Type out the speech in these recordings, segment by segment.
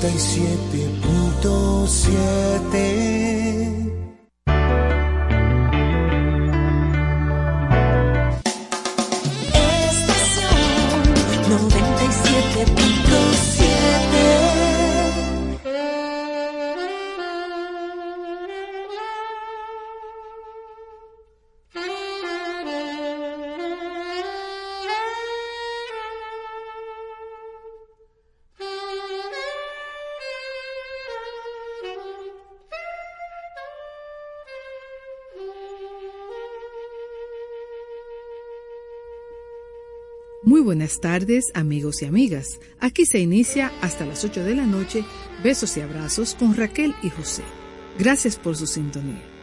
97.7 buenas tardes, amigos y amigas. Aquí se inicia hasta las 8 de la noche Besos y Abrazos con Raquel y José. Gracias por su sintonía.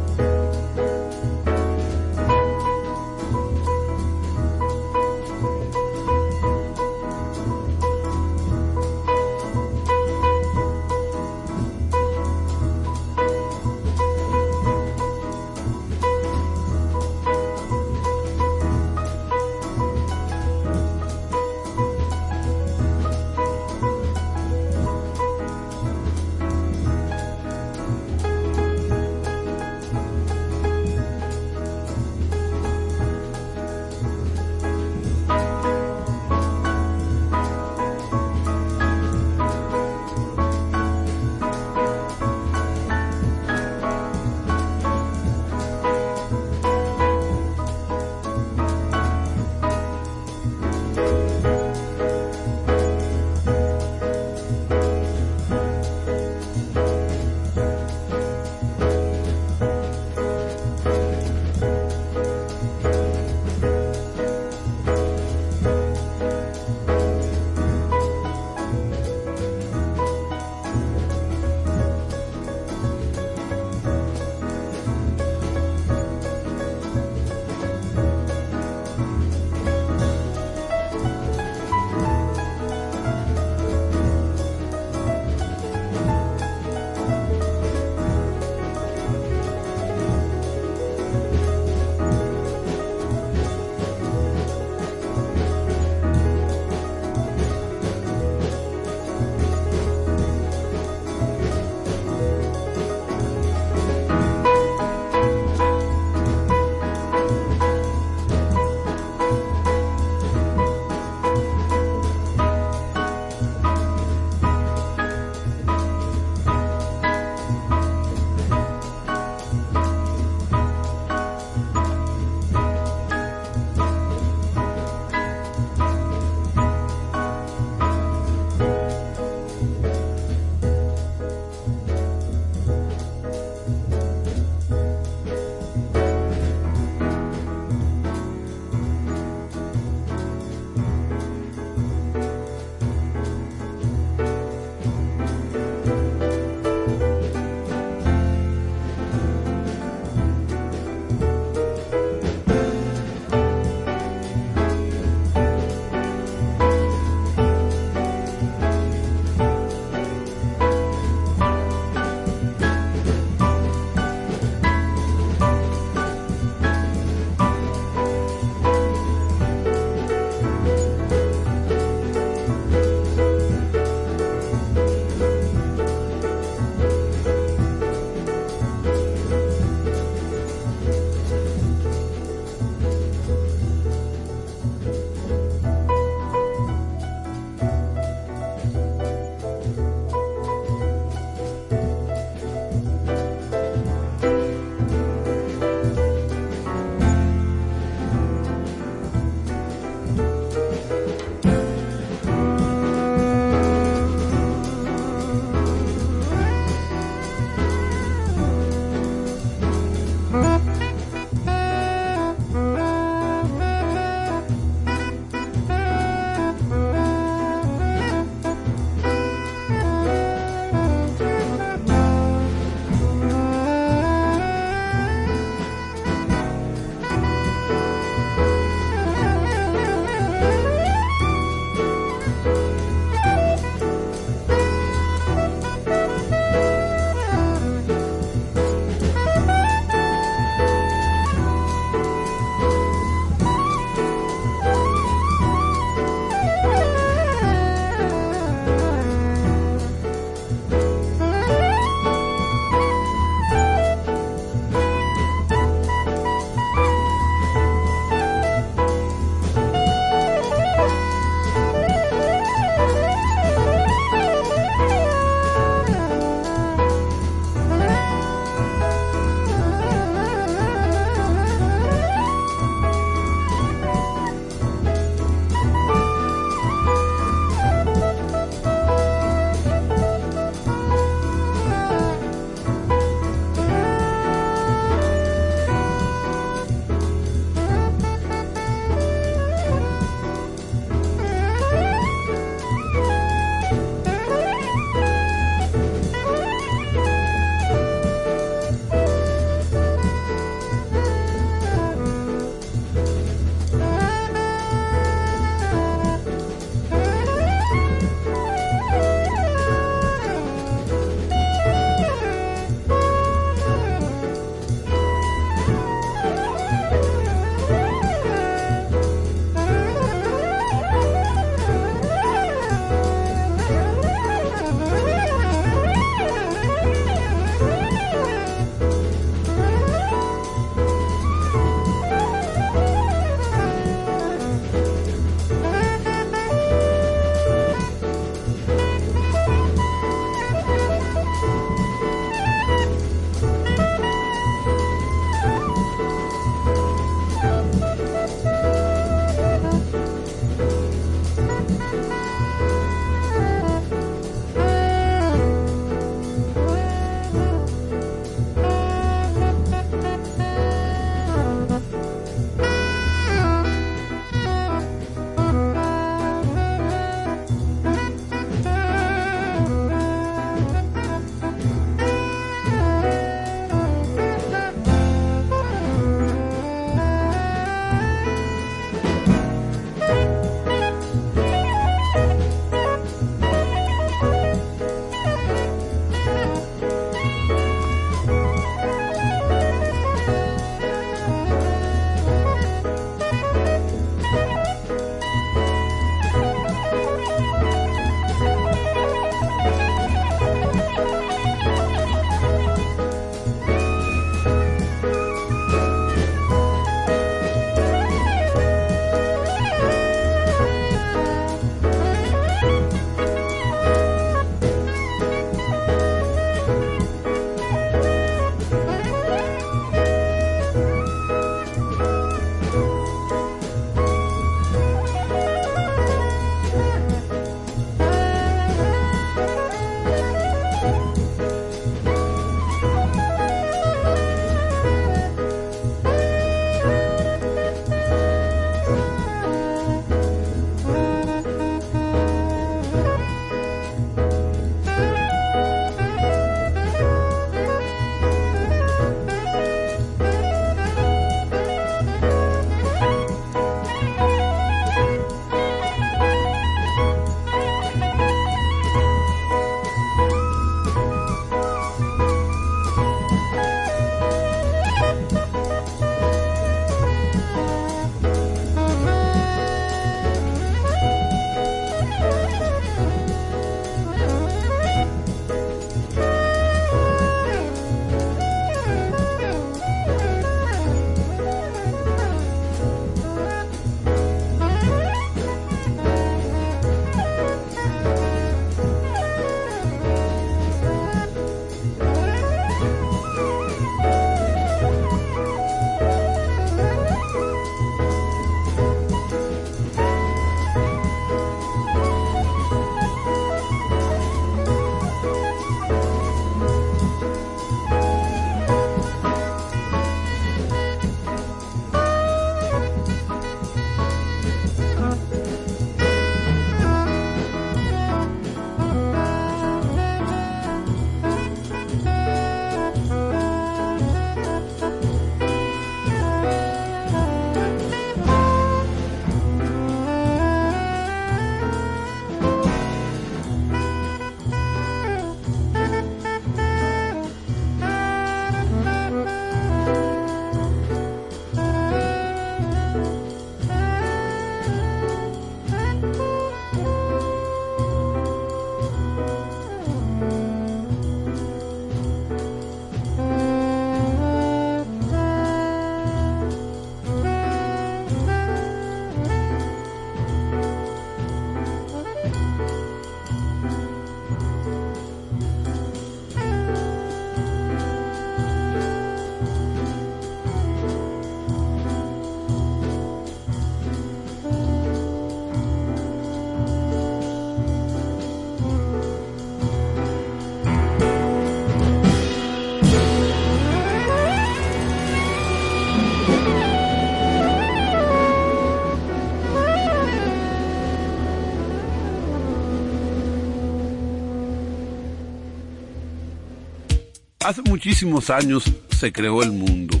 Hace muchísimos años se creó el mundo,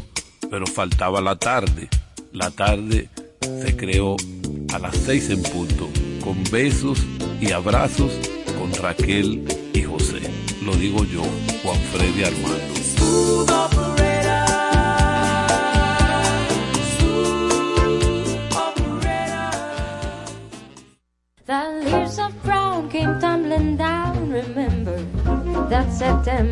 pero faltaba la tarde. La tarde se creó a las seis en punto, con besos y abrazos con Raquel y José. Lo digo yo, Juan Freddy Armando. The leaves of brown came tumbling down. Remember that September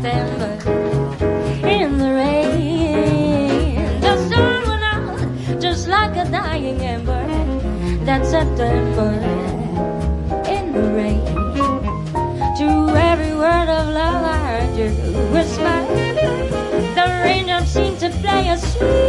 September in the rain. The sun went out just like a dying ember. That September in the rain. To every word of love I heard you whisper. The raindrops seem to play a sweet.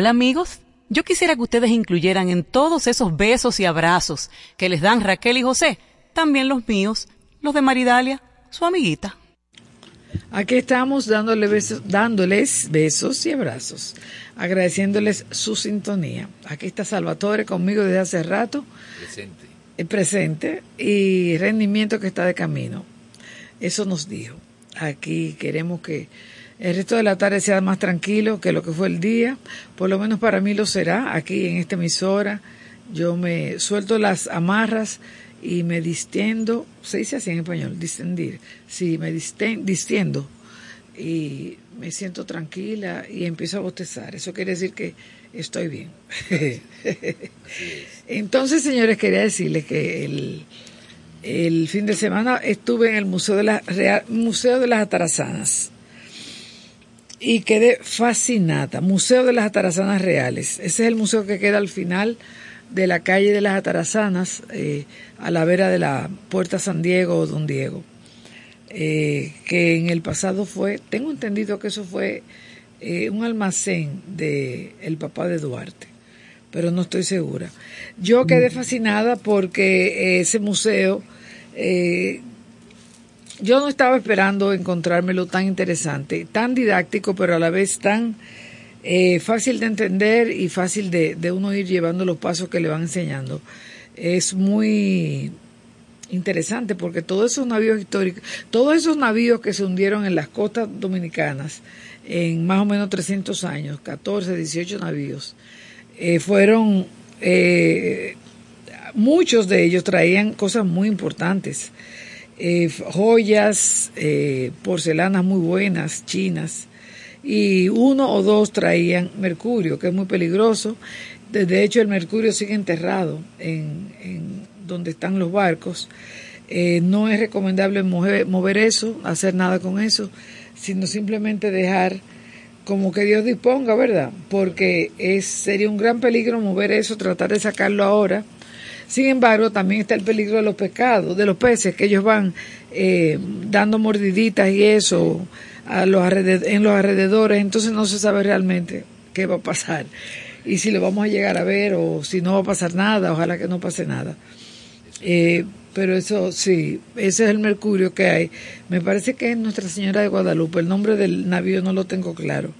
Hola amigos, yo quisiera que ustedes incluyeran en todos esos besos y abrazos que les dan Raquel y José, también los míos, los de Maridalia, su amiguita. Aquí estamos dándole besos, dándoles besos y abrazos, agradeciéndoles su sintonía. Aquí está Salvatore conmigo desde hace rato. Presente. Eh, presente y rendimiento que está de camino. Eso nos dijo. Aquí queremos que el resto de la tarde sea más tranquilo que lo que fue el día. Por lo menos para mí lo será aquí en esta emisora. Yo me suelto las amarras y me distiendo, se dice así en español, distendir. Sí, me distiendo y me siento tranquila y empiezo a bostezar. Eso quiere decir que estoy bien. Entonces, señores, quería decirles que el, el fin de semana estuve en el Museo de, la, Museo de las Atarazanas y quedé fascinada. Museo de las Atarazanas Reales. Ese es el museo que queda al final de la calle de las Atarazanas, eh, a la vera de la Puerta San Diego o Don Diego. Eh, que en el pasado fue, tengo entendido que eso fue eh, un almacén de el papá de Duarte, pero no estoy segura. Yo quedé mm. fascinada porque ese museo yo no estaba esperando encontrármelo tan interesante, tan didáctico, pero a la vez tan eh, fácil de entender y fácil de, uno ir llevando los pasos que le van enseñando. Es muy interesante porque todos esos navíos históricos, todos esos navíos que se hundieron en las costas dominicanas en más o menos 300 años, 14, 18 navíos, eh, fueron, eh, muchos de ellos traían cosas muy importantes eh, joyas, eh, porcelanas muy buenas, chinas, y uno o dos traían mercurio, que es muy peligroso. De hecho, el mercurio sigue enterrado en, donde están los barcos. Eh, no es recomendable mover, eso, hacer nada con eso, sino simplemente dejar como que Dios disponga, ¿verdad? Porque es, sería un gran peligro mover eso, tratar de sacarlo ahora sin embargo, también está el peligro de los pescados, de los peces, que ellos van eh, dando mordiditas y eso a los en los alrededores, entonces no se sabe realmente qué va a pasar y si lo vamos a llegar a ver o si no va a pasar nada, ojalá que no pase nada. Eh, pero eso sí, ese es el mercurio que hay. Me parece que es Nuestra Señora de Guadalupe, el nombre del navío no lo tengo claro.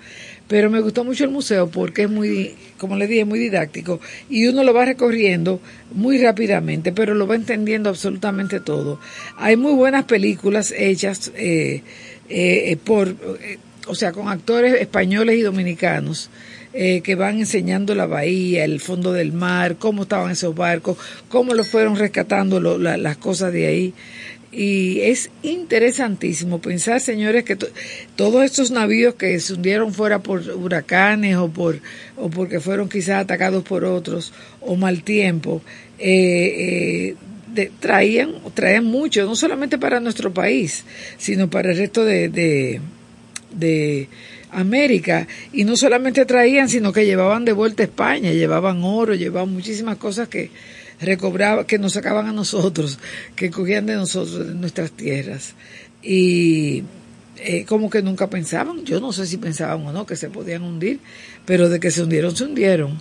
Pero me gustó mucho el museo porque es muy, como le dije, muy didáctico y uno lo va recorriendo muy rápidamente, pero lo va entendiendo absolutamente todo. Hay muy buenas películas hechas eh, eh, por, eh, o sea, con actores españoles y dominicanos. que van enseñando la bahía, el fondo del mar, cómo estaban esos barcos, cómo lo fueron rescatando las cosas de ahí. Y es interesantísimo pensar, señores, que todos estos navíos que se hundieron fuera por huracanes o, por, o porque fueron quizás atacados por otros o mal tiempo, eh, eh, traían, traían mucho, no solamente para nuestro país, sino para el resto de, de, de América. Y no solamente traían, sino que llevaban de vuelta a España, llevaban oro, llevaban muchísimas cosas que recobraba, que nos sacaban a nosotros, que cogían de nosotros, de nuestras tierras. Y eh, como que nunca pensaban, yo no sé si pensaban o no que se podían hundir, pero de que se hundieron, se hundieron.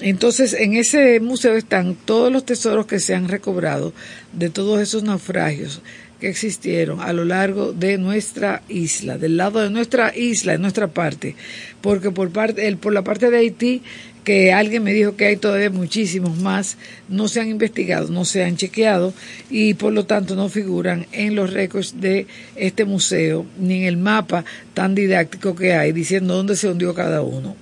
Entonces, en ese museo están todos los tesoros que se han recobrado de todos esos naufragios que existieron a lo largo de nuestra isla, del lado de nuestra isla, de nuestra parte, porque por parte, el, por la parte de Haití que alguien me dijo que hay todavía muchísimos más, no se han investigado, no se han chequeado y por lo tanto no figuran en los récords de este museo ni en el mapa tan didáctico que hay diciendo dónde se hundió cada uno.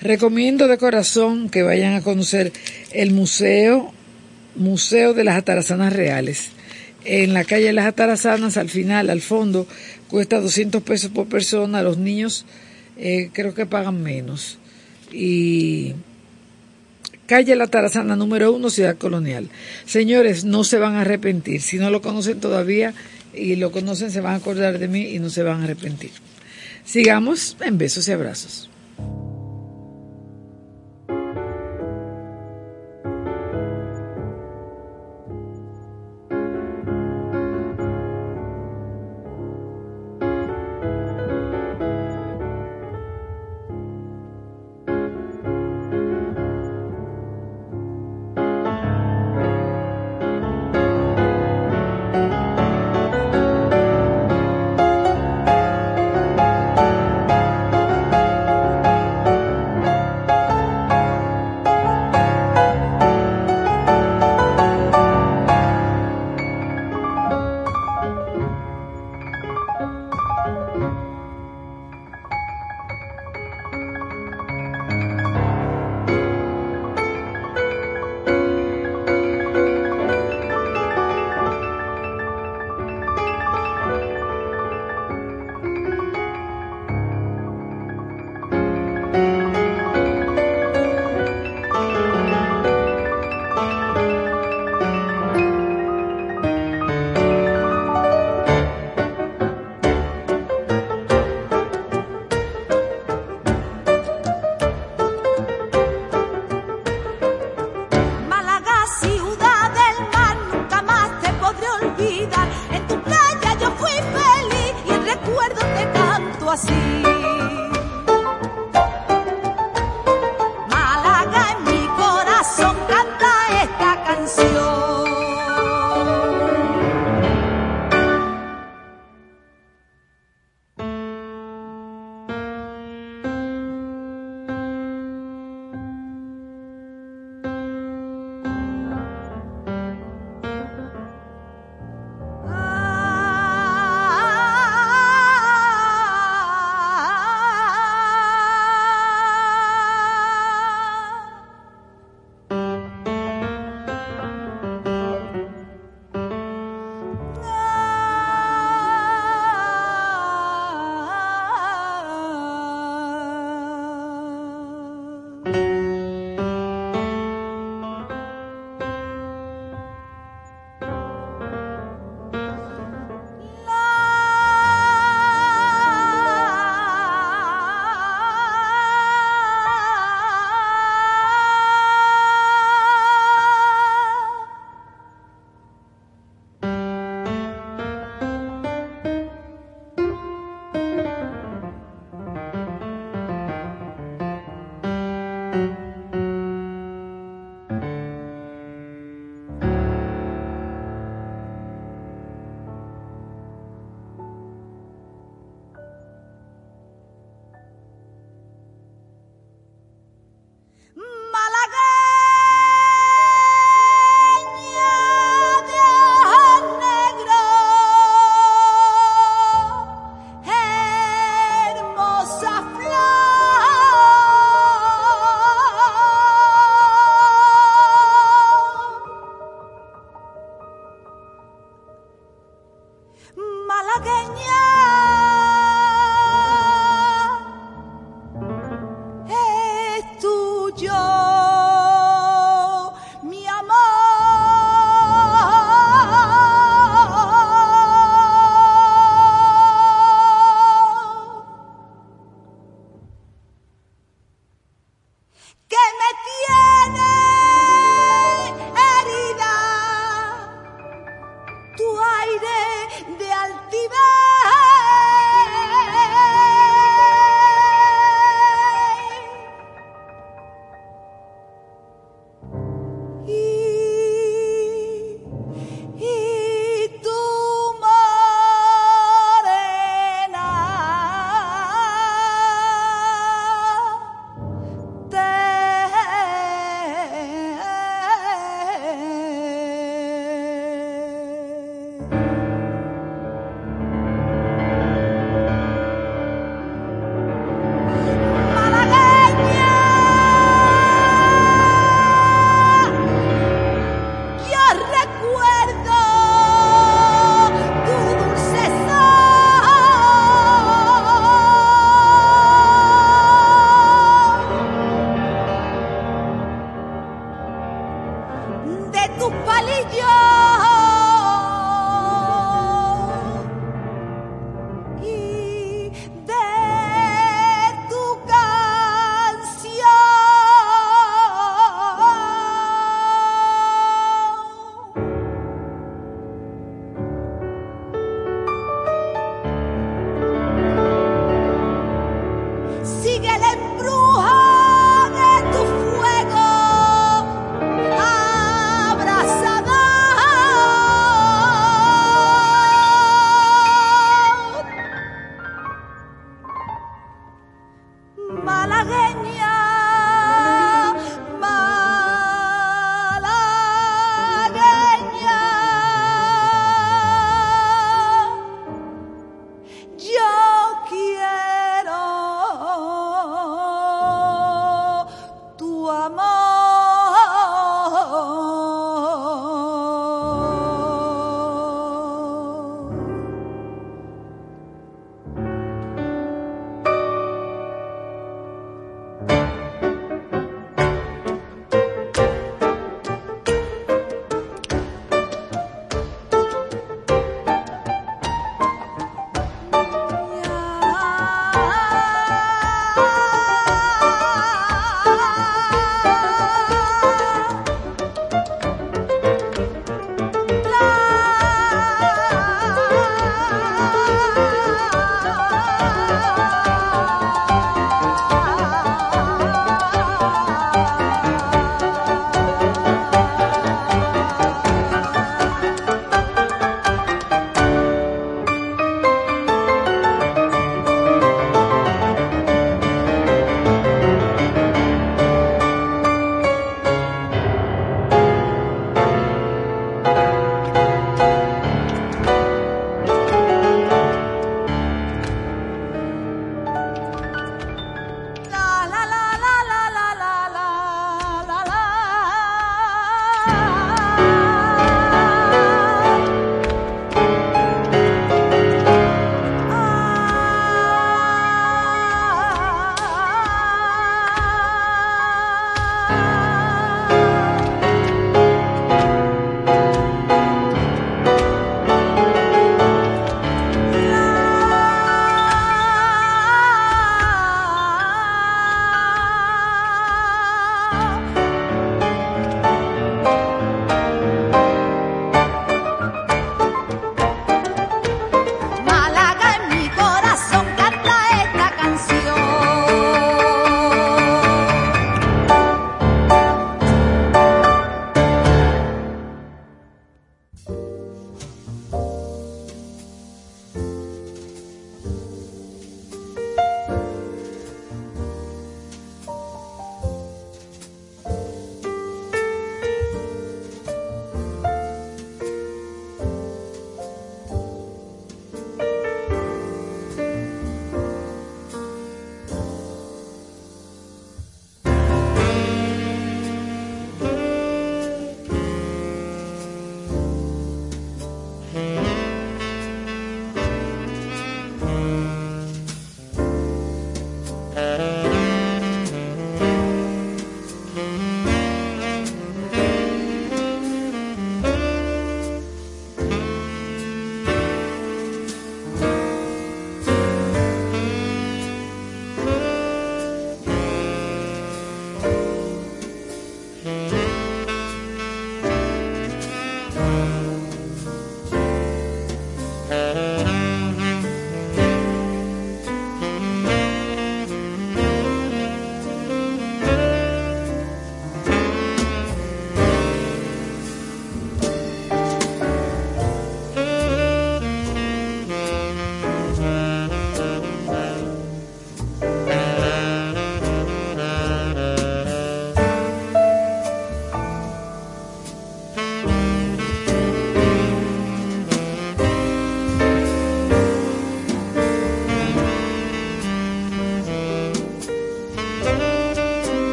Recomiendo de corazón que vayan a conocer el museo, Museo de las Atarazanas Reales. En la calle de las Atarazanas, al final, al fondo, cuesta 200 pesos por persona. Los niños eh, creo que pagan menos y calle La Tarazana número uno, Ciudad Colonial. Señores, no se van a arrepentir. Si no lo conocen todavía y lo conocen, se van a acordar de mí y no se van a arrepentir. Sigamos en besos y abrazos.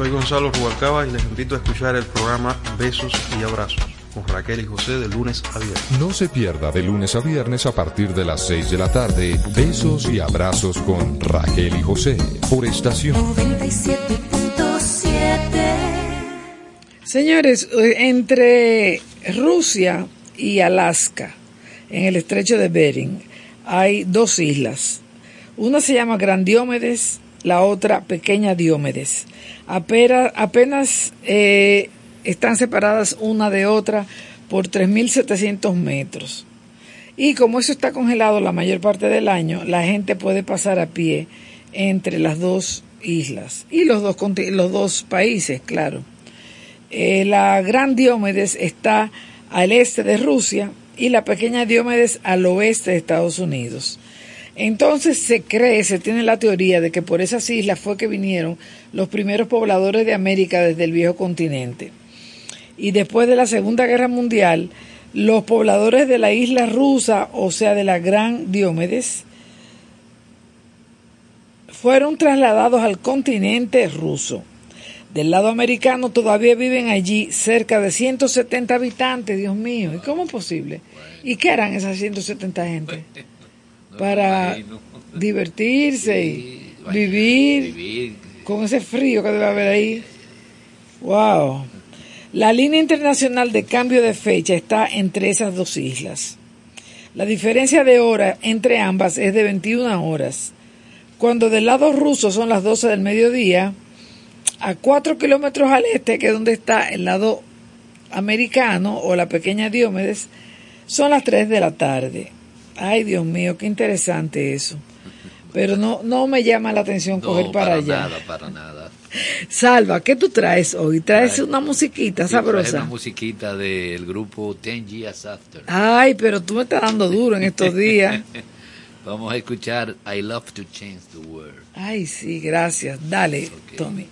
Soy Gonzalo Rubalcaba y les invito a escuchar el programa Besos y Abrazos con Raquel y José de lunes a viernes. No se pierda de lunes a viernes a partir de las 6 de la tarde Besos y Abrazos con Raquel y José por estación 97.7. Señores, eh, entre Rusia y Alaska, en el estrecho de Bering, hay dos islas. Una se llama Gran Diomedes, la otra Pequeña Diomedes. Apera- apenas eh, están separadas una de otra por 3.700 metros. Y como eso está congelado la mayor parte del año, la gente puede pasar a pie entre las dos islas y los dos, países, claro. Eh, la Gran Diomedes está al este de Rusia y la pequeña Diomedes al oeste de Estados Unidos. Entonces se cree, se tiene la teoría de que por esas islas fue que vinieron los primeros pobladores de América desde el viejo continente. Y después de la Segunda Guerra Mundial, los pobladores de la isla rusa, o sea, de la Gran Diomedes, fueron trasladados al continente ruso. Del lado americano todavía viven allí cerca de 170 habitantes, Dios mío. ¿Y cómo es posible? ¿Y qué harán esas 170 gente? Para divertirse y vivir con ese frío que debe haber ahí. Wow. La línea internacional de cambio de fecha está entre esas dos islas. La diferencia de hora entre ambas es de 21 horas. Cuando del lado ruso son las 12 del mediodía, a 4 kilómetros al este, que es donde está el lado americano o la pequeña Diomedes, son las 3 de la tarde. Ay, Dios mío, qué interesante eso. Pero no, no me llama la atención coger para, para allá. nada, para nada. Salva, ¿qué tú traes hoy? ¿Traes Trae- una musiquita sabrosa? una musiquita del grupo Ten Years After. Ay, pero tú me estás dando duro en estos días. Vamos a escuchar I Love to Change the World. Ay, sí, gracias. Dale, Tommy.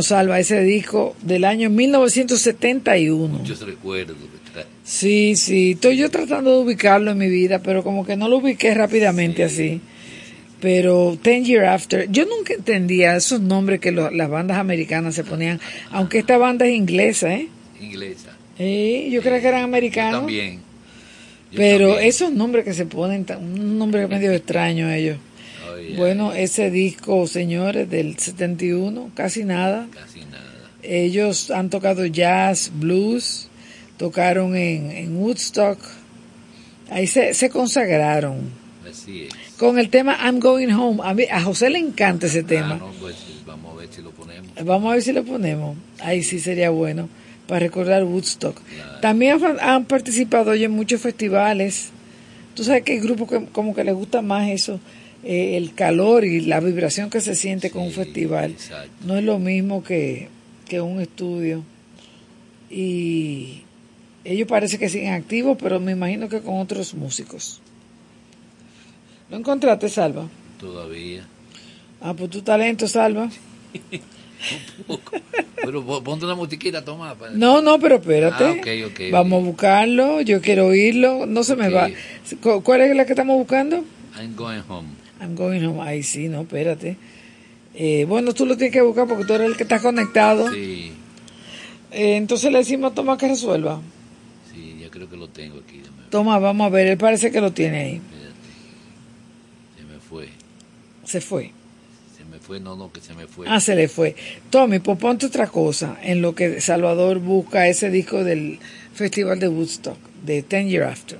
Bueno, Salva, ese disco del año 1971. Muchos recuerdos. Sí, sí, estoy yo tratando de ubicarlo en mi vida, pero como que no lo ubiqué rápidamente así. Pero Ten Year After, yo nunca entendía esos nombres que lo- las bandas americanas se ponían, aunque esta banda es inglesa, ¿eh? Inglesa. Eh, yo creo que eran Yo americanos. también. Yo Pero también. esos nombres que se ponen, un nombre medio extraño ellos. Bueno, ese disco, señores, del 71, casi nada. Casi nada. Ellos han tocado jazz, blues, tocaron en, en Woodstock. Ahí se, se consagraron. Así es. Con el tema I'm Going Home. A, mí- a José le encanta ese Ah, tema. no, pues vamos a ver si lo ponemos. Vamos a ver si lo ponemos. Ahí sí sería bueno para recordar Woodstock. También han, han participado hoy en muchos festivales. Tú sabes que hay grupos que como que les gusta más eso, eh, el calor y la vibración que se siente con un festival. exacto. No es lo mismo que, que un estudio. Y ellos parece que siguen activos, pero me imagino que con otros músicos. ¿Lo encontraste, Salva? Todavía. Ah, pues tu talento, Salva. Poco. Pero po- ponte una musiquita, toma. No, no, pero espérate. Ah, Vamos a buscarlo. Yo quiero oírlo. No se me va. ¿Cu- ¿Cuál es la que estamos buscando? I'm going home. I'm going home. Ay, sí, no, espérate. Eh, bueno, tú lo tienes que buscar porque tú eres el que está conectado. Sí, Eh, entonces le decimos a Tomás que resuelva. sí, ya creo que lo tengo aquí. Tomás, vamos a ver. Él parece que lo tiene ahí. espérate. Se me fue. Se fue. Se me fue, no, no, que se me fue. Ah, se le fue. Tommy, pues ponte otra cosa en lo que Salvador busca ese disco del Festival de Woodstock, de Ten Year After.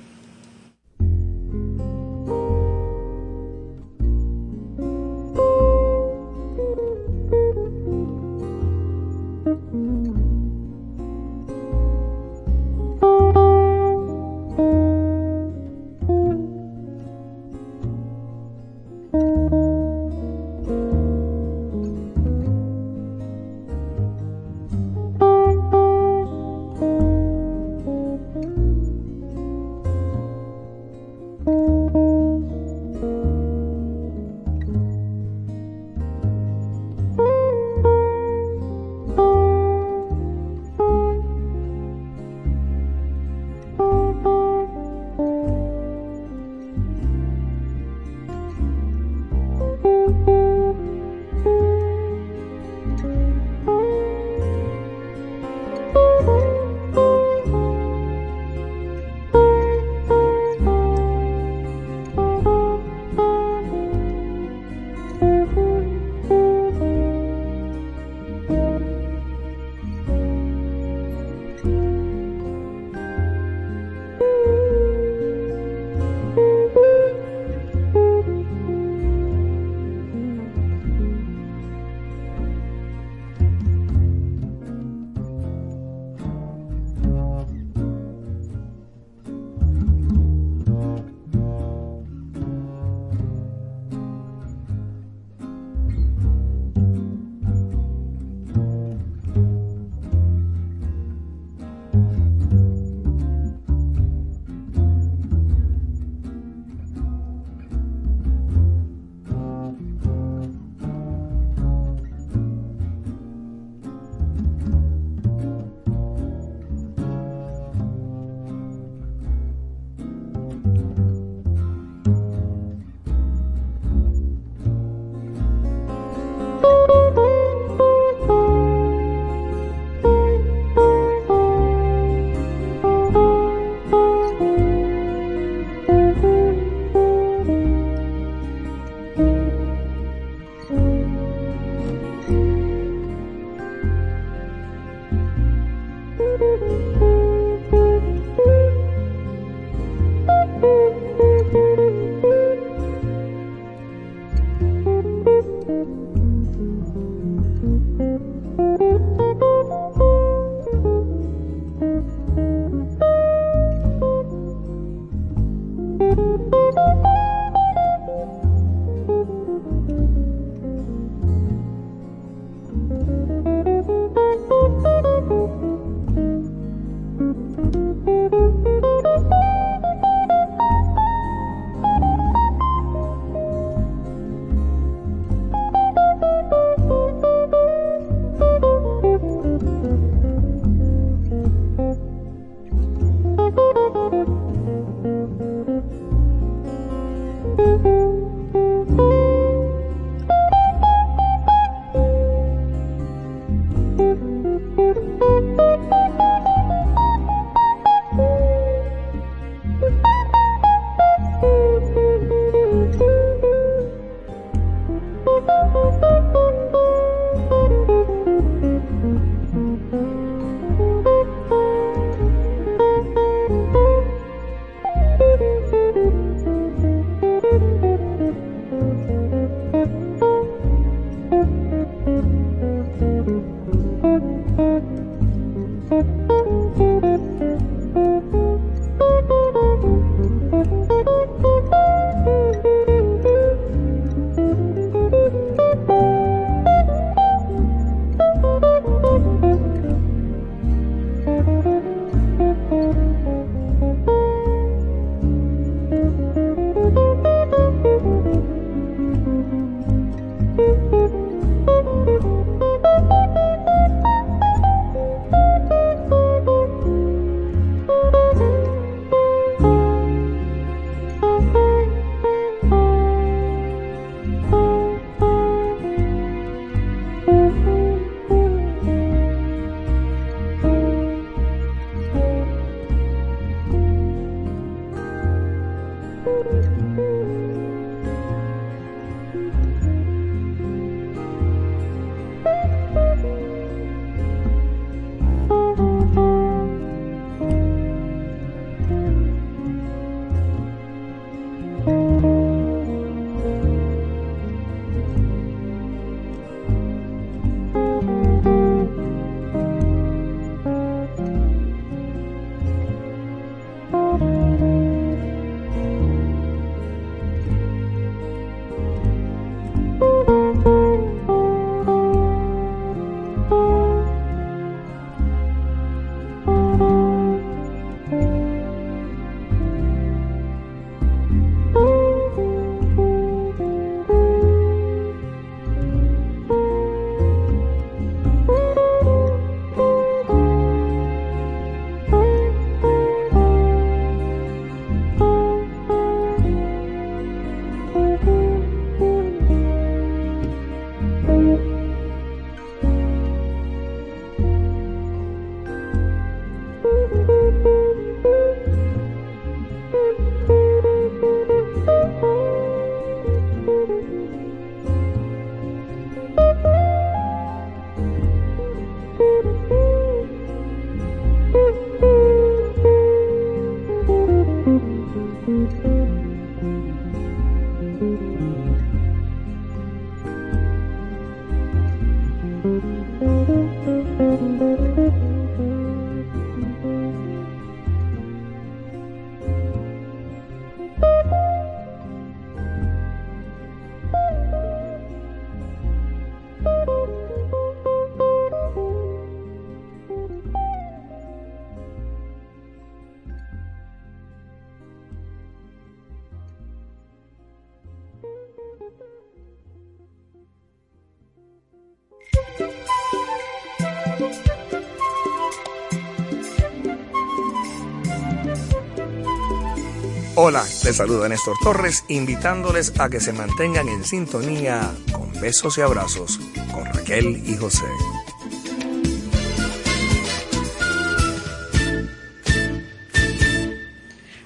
Les saluda Néstor Torres, invitándoles a que se mantengan en sintonía con besos y abrazos con Raquel y José.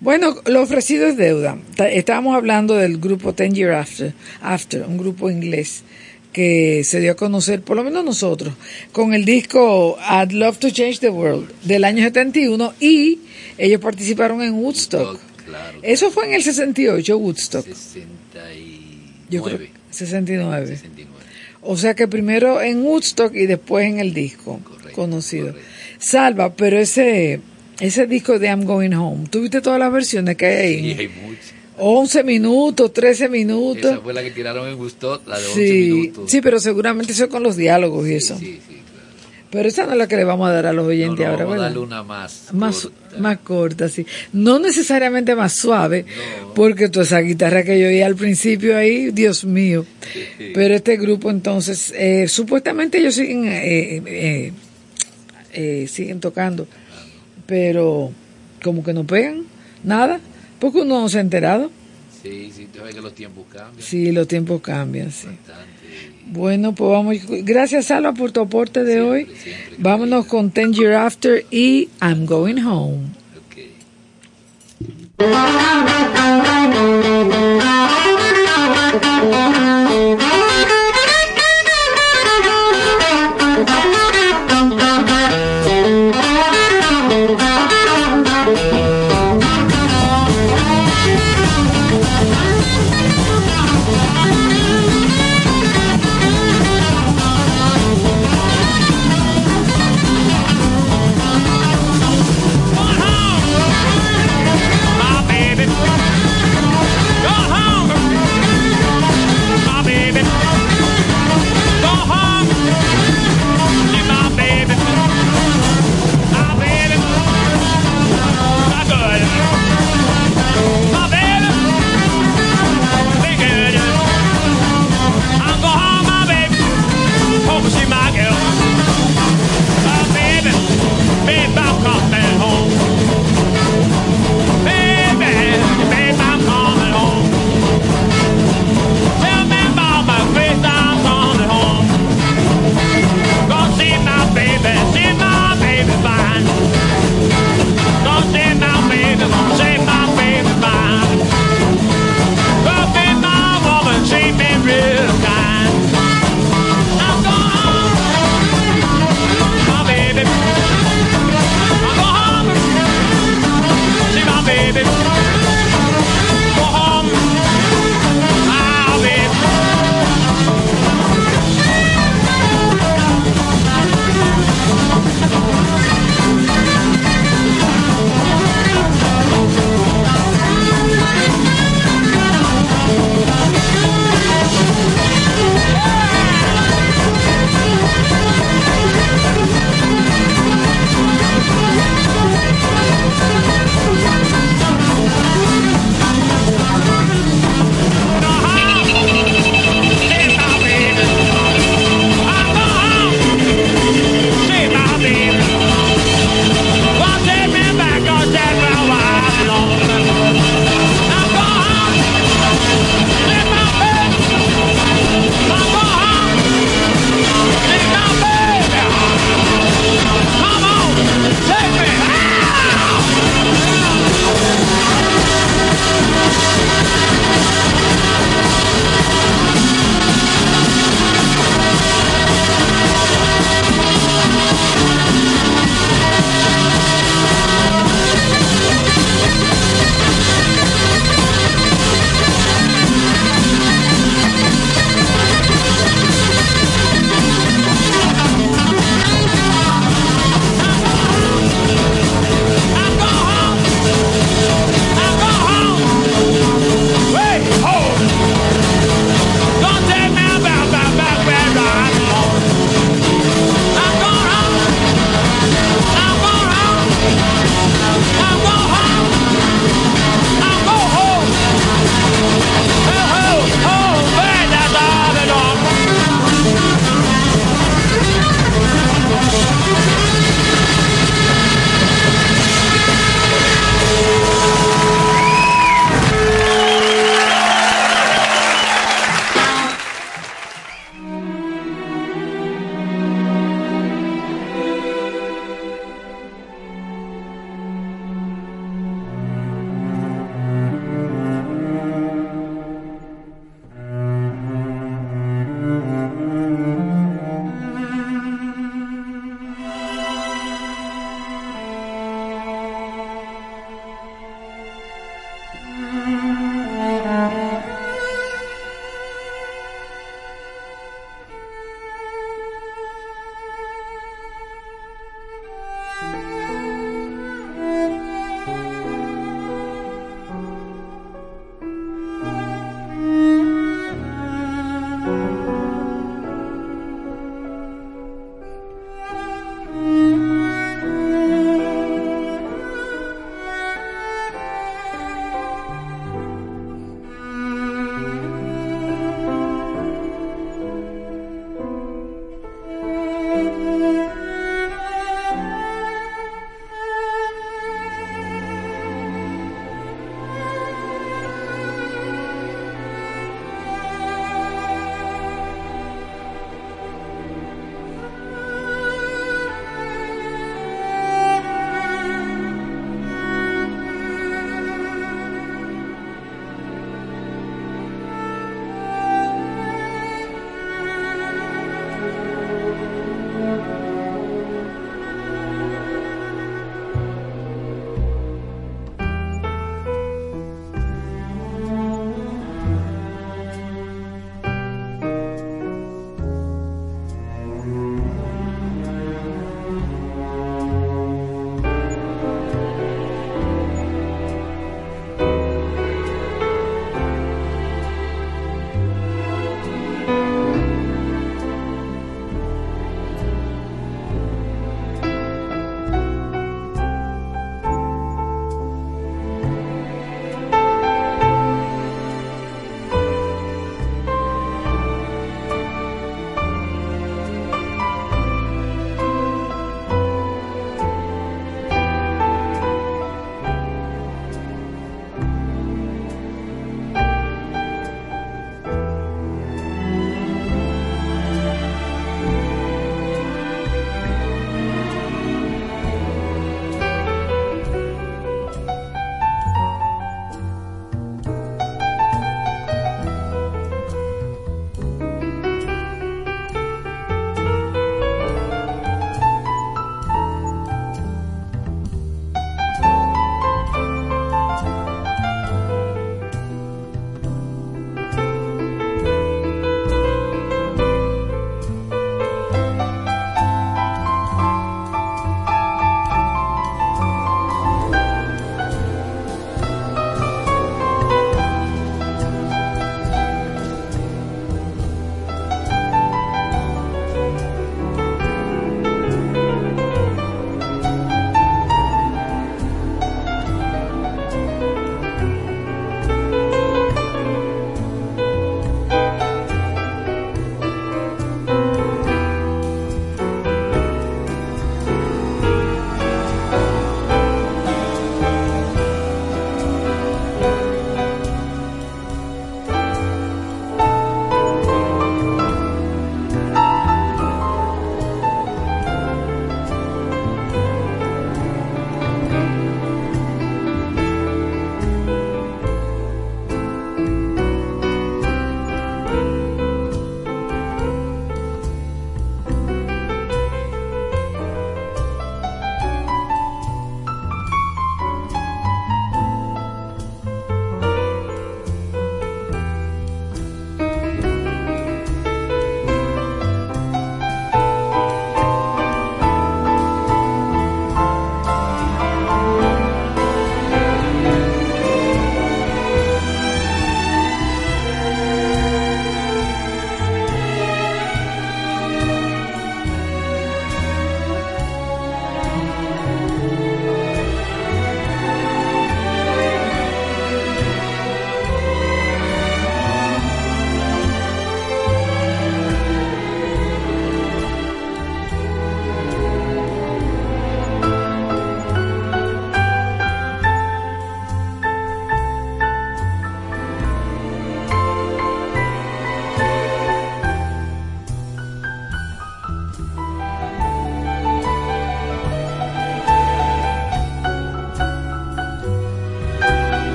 Bueno, lo ofrecido es deuda. Estábamos hablando del grupo Ten Year After, After, un grupo inglés que se dio a conocer, por lo menos nosotros, con el disco I'd Love to Change the World del año 71 y ellos participaron en Woodstock. Claro. Eso fue en el 68, Woodstock. 69. Yo creo 69. 69. O sea que primero en Woodstock y después en el disco Correcto, conocido. correcto. Salva, pero ese ese disco de I'm Going Home, ¿tuviste todas las versiones que hay ahí? Y hay muchas. 11 minutos, 13 minutos. Esa fue la que tiraron en Gustot, la de 11 Sí, minutos. sí, pero seguramente eso con los diálogos y eso. Sí, sí. Pero esa no es la que le vamos a dar a los oyentes no, ahora, vamos a ¿verdad? darle una más. más, corta. más corta, sí. No necesariamente más suave, No. porque toda esa guitarra que yo oí al principio ahí, Dios mío. Pero este grupo entonces, eh, supuestamente ellos siguen, eh, eh, eh, siguen tocando, pero como que no pegan nada, porque uno no se ha enterado. Sí, sí, tú ves que los tiempos cambian. Sí, los tiempos cambian, sí. Bastante. Bueno, pues vamos. Gracias, Salva, por tu aporte de Siempre, hoy. siempre. Vámonos con Ten Year After y I'm Going Home.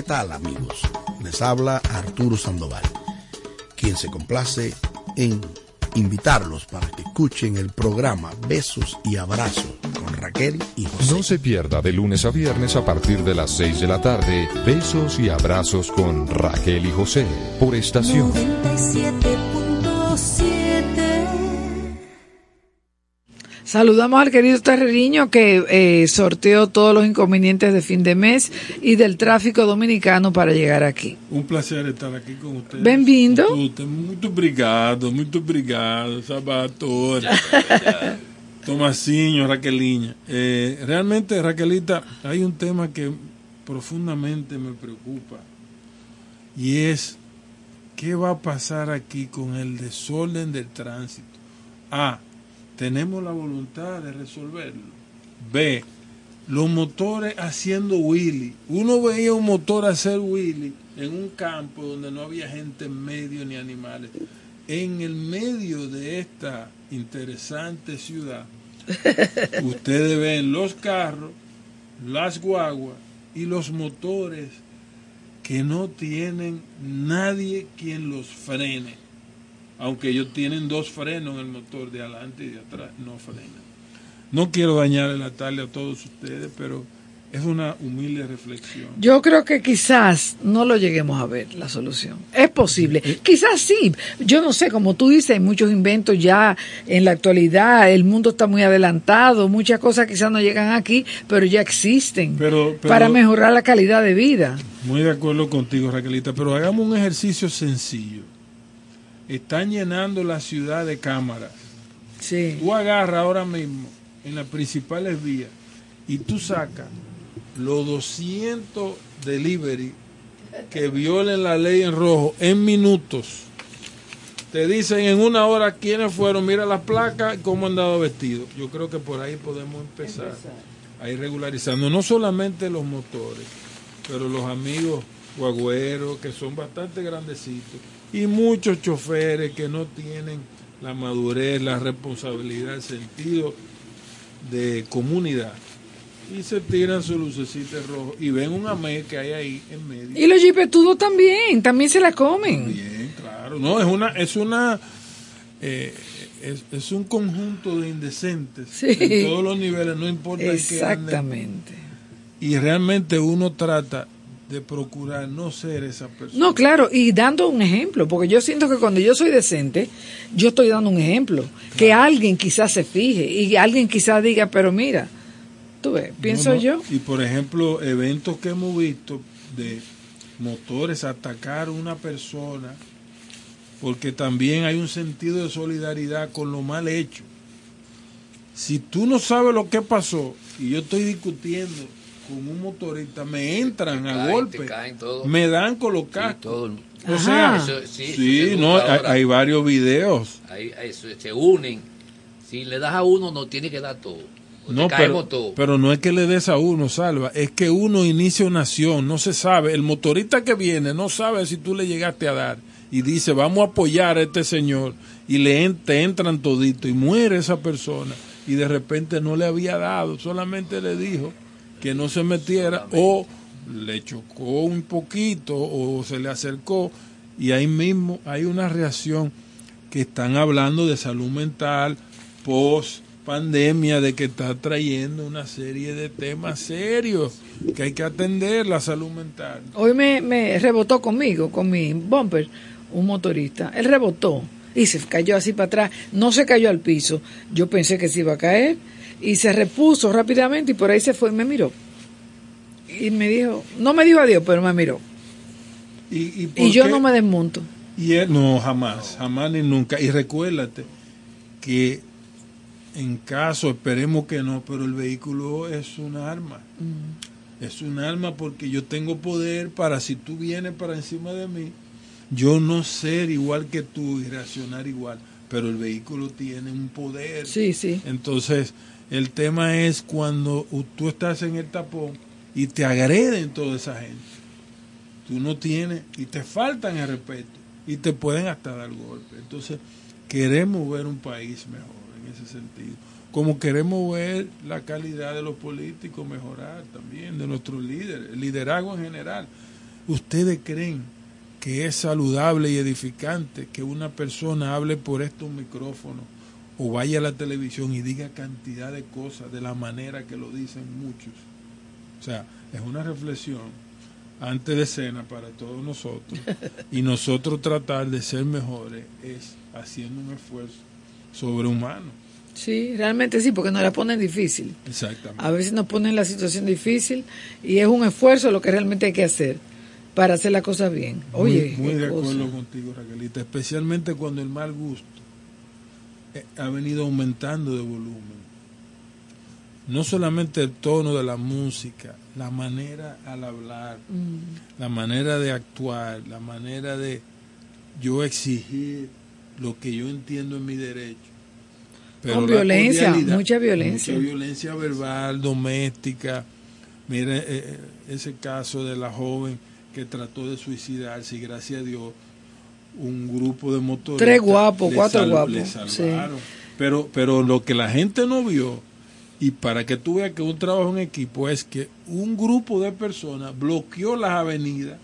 ¿Qué tal amigos? Les habla Arturo Sandoval, quien se complace en invitarlos para que escuchen el programa Besos y Abrazos con Raquel y José. No se pierda de lunes a viernes a partir de las 6 de la tarde, Besos y Abrazos con Raquel y José, por estación. 97.7 Saludamos al querido Terreriño que eh, sorteó todos los inconvenientes de fin de mes y del tráfico dominicano para llegar aquí. Um prazer estar aqui com vocês. Bem-vindo. Muito, obrigado, muito obrigado, Sabator, Tomasinho, Raquelinha. Eh, realmente, Raquelita, hay un tema que profundamente me preocupa y es qué va a pasar aquí con el desorden del tránsito. A, tenemos la voluntad de resolverlo. B, los motores haciendo Willy. Uno veía un motor hacer Willy en un campo donde no había gente en medio ni animales. En el medio de esta interesante ciudad, ustedes ven los carros, las guaguas y los motores que no tienen nadie quien los frene. Aunque ellos tienen dos frenos en el motor de adelante y de atrás, no frenan. No quiero dañarle la tarde a todos ustedes, pero es una humilde reflexión. Yo creo que quizás no lo lleguemos a ver la solución. Es posible. Quizás sí. Yo no sé, como tú dices, hay muchos inventos ya en la actualidad. El mundo está muy adelantado. Muchas cosas quizás no llegan aquí, pero ya existen Pero, pero- para mejorar la calidad de vida. Muy de acuerdo contigo, Raquelita, pero hagamos un ejercicio sencillo. Están llenando la ciudad de cámaras. Sí. Tú agarras ahora mismo en las principales vías y tú sacas los 200 delivery que violen la ley en rojo en minutos. Te dicen en una hora quiénes fueron, mira las placas, cómo han dado vestidos. Yo creo que por ahí podemos empezar a ir regularizando no solamente los motores, pero los amigos guagüeros que son bastante grandecitos y muchos choferes que no tienen la madurez, la responsabilidad, el sentido de comunidad y se tiran su lucecita rojo y ven un amé que hay ahí en medio. Y los jipetudos también, también se la comen. Bien, claro. No, es una, es una, eh, es, es un conjunto de indecentes Sí. en todos los niveles, no importa anden. Exactamente. Y realmente uno trata de procurar no ser esa persona. No, claro, y dando un ejemplo, porque yo siento que cuando yo soy decente, yo estoy dando un ejemplo, que alguien quizás se fije y alguien quizás diga, pero mira, tú ves, pienso No, no. yo. Y por ejemplo, eventos que hemos visto de motores atacar a una persona, porque también hay un sentido de solidaridad con lo mal hecho. Si tú no sabes lo que pasó y yo estoy discutiendo con un motorista, me entran a golpe, caen me dan con los cascos. todo el- o sea, Eso- sí, sí, eso se no, hay, hay varios videos. Ahí, ahí se, se unen. Si le das a uno, no tiene que dar todo. No, pero, caemos todos. pero no es que le des a uno, salva, es que uno inicia una acción, no se sabe, el motorista que viene no sabe si tú le llegaste a dar y dice, vamos a apoyar a este señor y le en- te entran todito y muere esa persona y de repente no le había dado, solamente le dijo que no se metiera o le chocó un poquito o se le acercó y ahí mismo hay una reacción que están hablando de salud mental post pandemia de que está trayendo una serie de temas serios que hay que atender la salud mental. Hoy me, me rebotó conmigo, con mi bumper, un motorista. Él rebotó y se cayó así para atrás. No se cayó al piso. Yo pensé que se iba a caer y se repuso rápidamente y por ahí se fue y me miró. Y me dijo, no me dijo adiós, pero me miró. Y, y, por Y yo no me desmonto. Y él, no, jamás, jamás ni nunca. Y recuérdate que en caso, esperemos que no, pero el vehículo es un arma. Es un arma porque yo tengo poder para si tú vienes para encima de mí, yo no ser igual que tú y reaccionar igual, pero el vehículo tiene un poder. Sí, sí. Entonces, el tema es cuando tú estás en el tapón y te agreden toda esa gente. Tú no tienes y te faltan el respeto y te pueden hasta dar golpe. Entonces, queremos ver un país mejor en ese sentido. Como queremos ver la calidad de los políticos mejorar también, de nuestros líderes, el liderazgo en general. ¿Ustedes creen que es saludable y edificante que una persona hable por estos micrófonos o vaya a la televisión y diga cantidad de cosas de la manera que lo dicen muchos? O sea, es una reflexión antes de cena para todos nosotros y nosotros tratar de ser mejores es haciendo un esfuerzo sobrehumano. Sí, realmente sí, porque nos la ponen difícil. Exactamente. A veces nos ponen la situación difícil y es un esfuerzo lo que realmente hay que hacer para hacer las cosas bien. Oye, muy, muy de cosa. acuerdo contigo, Raquelita, especialmente cuando el mal gusto ha venido aumentando de volumen. No solamente el tono de la música, la manera al hablar, Mm. la manera de actuar, la manera de yo exigir lo que yo entiendo en mi derecho. Con violencia, mucha violencia. Mucha violencia verbal, doméstica. Mire eh, eh, ese caso de la joven que trató de suicidarse y gracias a Dios un grupo de motoristas Tres guapos, cuatro sal- guapos, sí. Pero, pero lo que la gente no vio, y para que tú veas que un trabajo en equipo es que un grupo de personas bloqueó las avenidas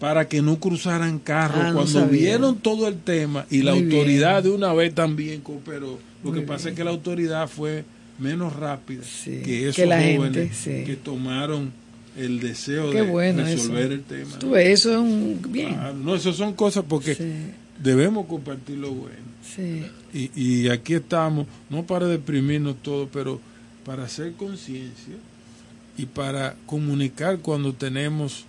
para que no cruzaran carros Ah, cuando vieron todo el tema y la Muy bien. autoridad de una vez también cooperó. Lo Muy que pasa bien. es que la autoridad fue menos rápida que esos que la jóvenes gente, sí. que tomaron el deseo Qué de bueno resolver eso. el tema. Tú ves, eso es un bien. Claro, no, eso son cosas porque debemos compartir lo bueno. Sí. Y, y aquí estamos, no para deprimirnos todo, pero para hacer conciencia y para comunicar cuando tenemos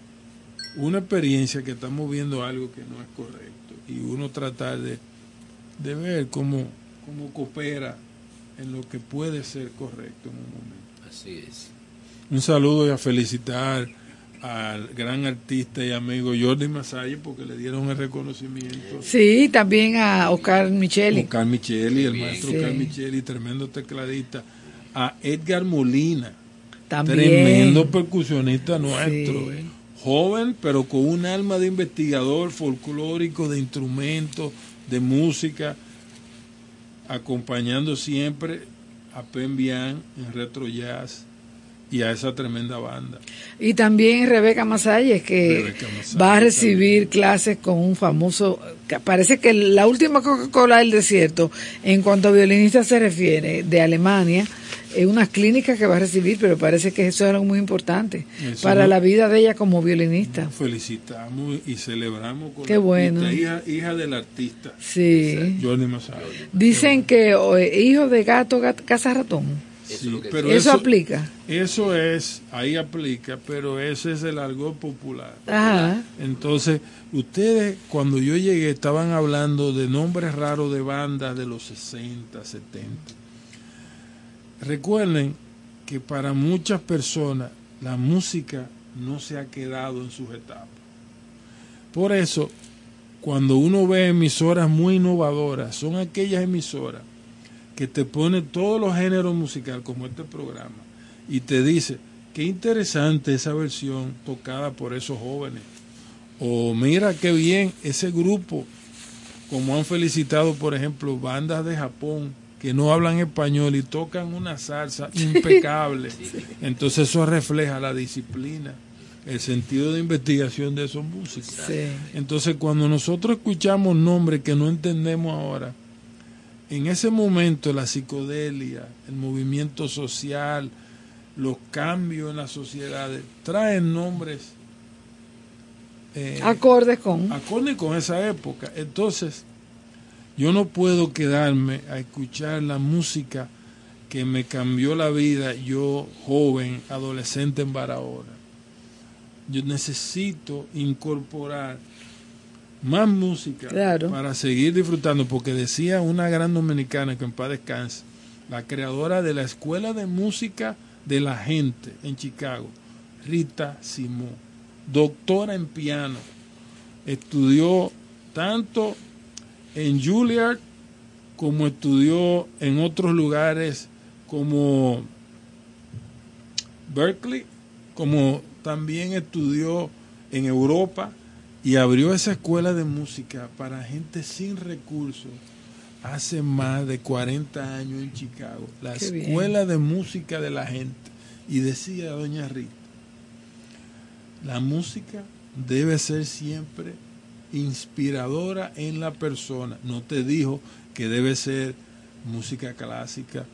una experiencia que estamos viendo algo que no es correcto y uno tratar de, de ver cómo, cómo coopera en lo que puede ser correcto en un momento. Así es. Un saludo y a felicitar al gran artista y amigo Jordi Masalle porque le dieron el reconocimiento. Sí, también a Oscar Micheli. Oscar Micheli, el maestro Sí. Oscar Micheli, tremendo tecladista. A Edgar Molina, También. tremendo percusionista nuestro. Sí. eh. Joven, pero con un alma de investigador folclórico, de instrumentos, de música, acompañando siempre a Pen Bian en Retro Jazz y a esa tremenda banda. Y también Rebeca Masalles, que Rebeca Masalles va a recibir clases con un famoso, que parece que la última Coca-Cola del desierto, en cuanto a violinista se refiere, de Alemania, es unas clínicas que va a recibir, pero parece que eso es algo muy importante Eso para no- la vida de ella como violinista. Felicitamos y celebramos con Qué la bueno. artista, hija, hija del artista. Sí. Jordi Masalle. Dicen que eh, hijo de gato, gat- caza ratón. Sí, Eso aplica. Eso es, ahí aplica, pero ese es el argot popular. Ajá. Entonces, ustedes cuando yo llegué estaban hablando de nombres raros de bandas de los 60, 70. Recuerden que para muchas personas la música no se ha quedado en sus etapas. Por eso, cuando uno ve emisoras muy innovadoras, son aquellas emisoras que te ponen todos los géneros musicales, como este programa, y te dice, qué interesante esa versión tocada por esos jóvenes. O mira qué bien ese grupo, como han felicitado, por ejemplo, bandas de Japón que no hablan español y tocan una salsa impecable. Entonces eso refleja la disciplina, el sentido de investigación de esos músicos. Sí. Entonces cuando nosotros escuchamos nombres que no entendemos ahora, en ese momento la psicodelia, el movimiento social, los cambios en las sociedades, traen nombres eh, Acordes con. acorde con esa época. Entonces, yo no puedo quedarme a escuchar la música que me cambió la vida, yo joven, adolescente en Barahona. Yo necesito incorporar más música Claro. para seguir disfrutando, porque decía una gran dominicana que en paz descanse, la creadora de la Escuela de Música de la Gente en Chicago, Rita Simó, doctora en piano, estudió tanto en Juilliard como estudió en otros lugares como Berkeley, como también estudió en Europa y abrió esa escuela de música para gente sin recursos hace más de 40 años en Chicago, la Qué bien. escuela de música de la gente. Y decía doña Rita, la música debe ser siempre inspiradora en la persona. No te dijo que debe ser música clásica,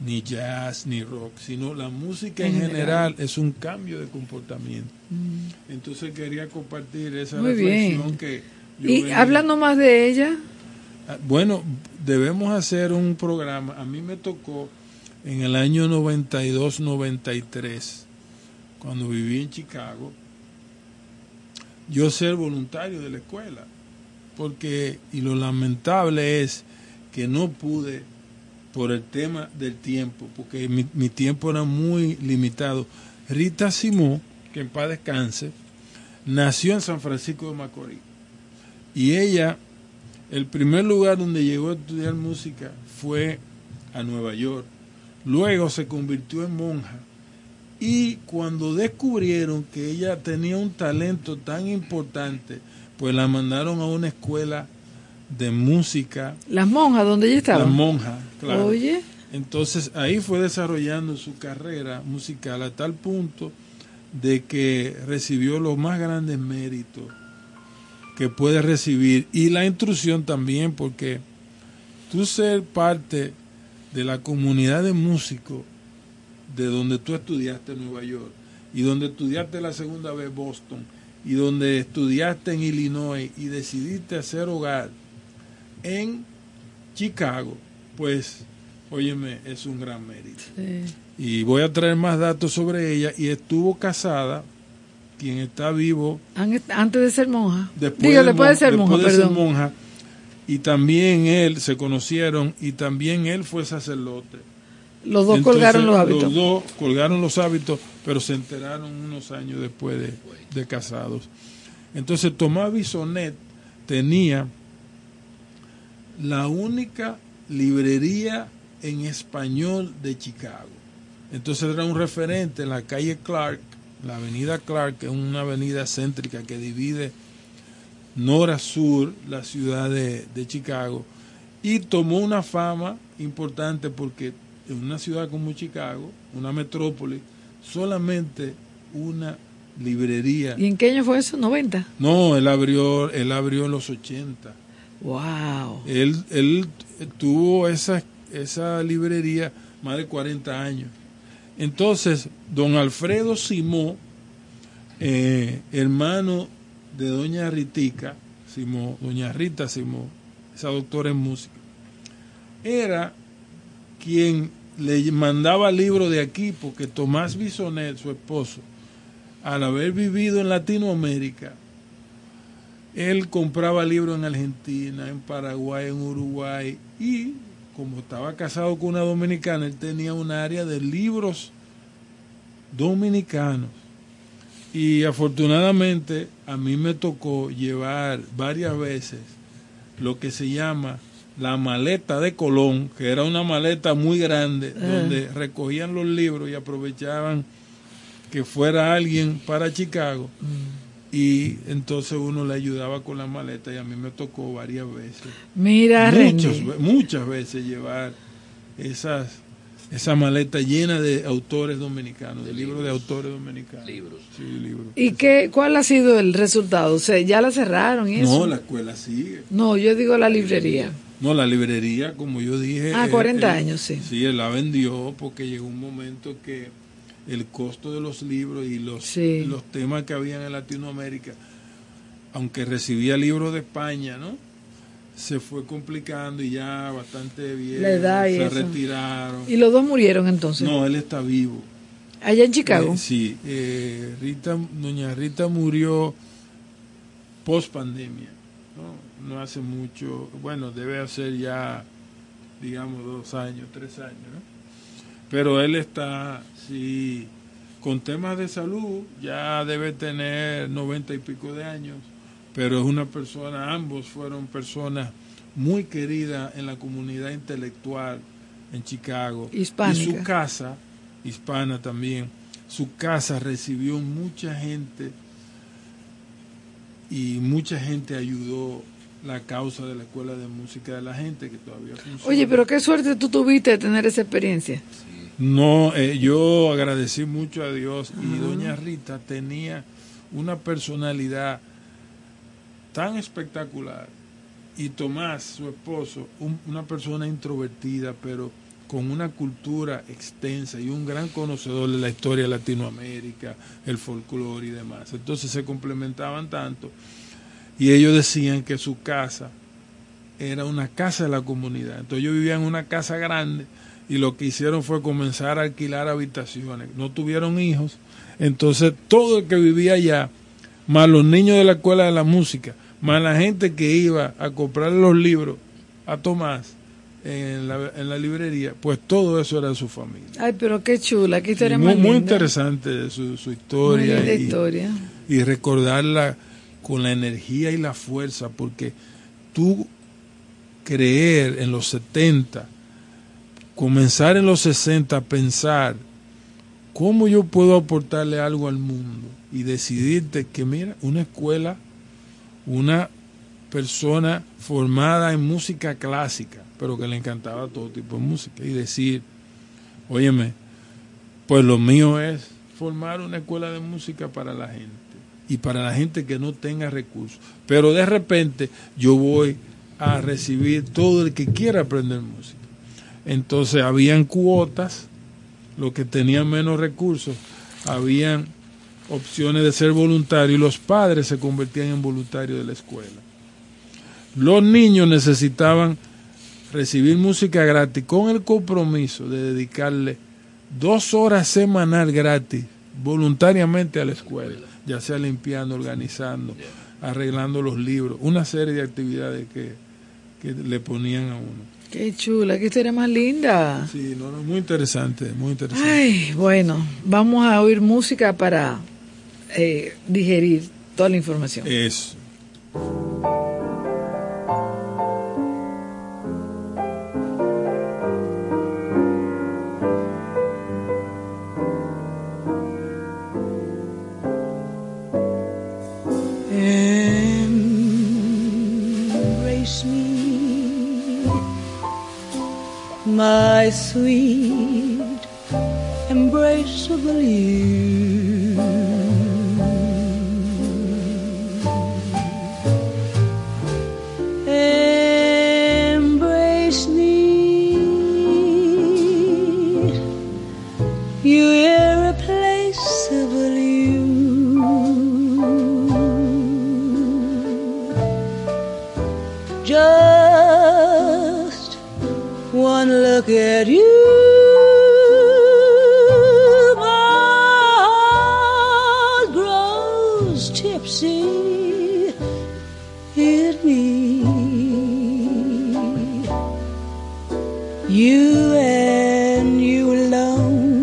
ni jazz, ni rock, sino la música en, En general. general. es un cambio de comportamiento. Entonces quería compartir esa Muy reflexión bien. que yo Y hablando más de ella, Ah, Bueno, debemos hacer un programa. A mí me tocó en el año 92-93, cuando viví en Chicago, yo ser voluntario de la escuela. Porque, y lo lamentable es que no pude por el tema del tiempo, porque mi, tiempo era muy limitado. Rita Simó, que en paz descanse, nació en San Francisco de Macorís. Y ella el primer lugar donde llegó a estudiar música fue a Nueva York. Luego se convirtió en monja. Y cuando descubrieron que ella tenía un talento tan importante, pues la mandaron a una escuela de música. las monjas, donde ella estaba. La monja, claro. Oye, Entonces ahí fue desarrollando su carrera musical a tal punto de que recibió los más grandes méritos que puede recibir y la instrucción también porque tú ser parte de la comunidad de músicos de donde tú estudiaste en Nueva York y donde estudiaste la segunda vez Boston y donde estudiaste en Illinois y decidiste hacer hogar en Chicago, pues, óyeme, es un gran mérito. sí. Y voy a traer más datos sobre ella y estuvo casada, quien está vivo An- antes de ser monja. después, Digo, de, después de mon- ser después monja, de ser monja, y también él se conocieron y también él fue sacerdote. Los dos Entonces, colgaron los hábitos. Los dos colgaron los hábitos, pero se enteraron unos años después de, de casados. Entonces Tomás Bisonet tenía la única librería en español de Chicago. Entonces era un referente en la calle Clark, la avenida Clark, que es una avenida céntrica que divide norte a sur la ciudad de, de Chicago. Y tomó una fama importante porque en una ciudad como Chicago, una metrópoli, solamente una librería. ¿Y en qué año fue eso? ¿90? No, él abrió, él abrió en los 80. ¡Wow! Él, él tuvo esa, esa librería más de 40 años. Entonces, don Alfredo Simó, eh, hermano de doña Ritica, Simó, doña Rita Simó, esa doctora en música, era quien le mandaba libros de aquí, porque Tomás Bisonet, su esposo, al haber vivido en Latinoamérica, él compraba libros en Argentina, en Paraguay, en Uruguay y como estaba casado con una dominicana, él tenía un área de libros dominicanos. Y afortunadamente a mí me tocó llevar varias veces lo que se llama la maleta de Colón, que era una maleta muy grande, Ah. donde recogían los libros y aprovechaban que fuera alguien para Chicago. Y entonces uno le ayudaba con la maleta y a mí me tocó varias veces. Mira, muchas, ve- muchas veces llevar esas esa maleta llena de autores dominicanos, de, libros de autores dominicanos. Libros. Sí, libros. ¿Y qué, cuál ha sido el resultado? O sea, ya la cerraron y eso. No, la escuela sigue. No, yo digo la librería. No, la librería, como yo dije. Ah, él- 40 él- años, sí. Sí, él la vendió porque llegó un momento que el costo de los libros y los, Sí. los temas que habían en Latinoamérica, aunque recibía libros de España, ¿no? Se fue complicando y ya bastante bien. La edad y se eso. retiraron. Y los dos murieron entonces. No, él está vivo. Allá en Chicago. Eh, sí, eh, Rita, doña Rita murió post pandemia, ¿no? no hace mucho, bueno, debe hacer ya, digamos, dos años, tres años, ¿no? Pero él está, sí, con temas de salud, ya debe tener noventa y pico de años, pero es una persona, ambos fueron personas muy queridas en la comunidad intelectual en Chicago. Hispánica. Y su casa, hispana también, su casa recibió mucha gente y mucha gente ayudó la causa de la escuela de música de la gente que todavía funciona. Oye, pero qué suerte tú tuviste de tener esa experiencia. No, eh, yo agradecí mucho a Dios y doña Rita tenía una personalidad tan espectacular. Y Tomás, su esposo, un- una persona introvertida, pero con una cultura extensa y un gran conocedor de la historia de Latinoamérica, el folclore y demás. Entonces se complementaban tanto y ellos decían que su casa era una casa de la comunidad. Entonces ellos vivían en una casa grande y lo que hicieron fue comenzar a alquilar habitaciones. No tuvieron hijos, entonces todo el que vivía allá, más los niños de la escuela de la música, más la gente que iba a comprar los libros a Tomás en la, en la librería, pues todo eso era su familia. Ay, pero qué chula, qué historia muy, más muy interesante su, su Muy historia linda y, historia. y recordarla con la energía y la fuerza, porque tú creer en los 70, comenzar en los 60 a pensar cómo yo puedo aportarle algo al mundo y decidirte que mira, una escuela, una persona formada en música clásica, pero que le encantaba todo tipo de música y decir, óyeme, pues lo mío es formar una escuela de música para la gente y para la gente que no tenga recursos. Pero de repente yo voy a recibir todo el que quiera aprender música. Entonces habían cuotas, los que tenían menos recursos, habían opciones de ser voluntario y los padres se convertían en voluntarios de la escuela. Los niños necesitaban recibir música gratis con el compromiso de dedicarle dos horas semanal gratis voluntariamente a la escuela, ya sea limpiando, organizando, arreglando los libros, una serie de actividades que, que le ponían a uno. Qué chula, qué historia más linda. Sí, no, no, muy interesante, muy interesante. Ay, bueno, vamos a oír música para eh, digerir toda la información. Eso. My sweet, embraceable you. Look at you. My heart grows tipsy in me. You and you alone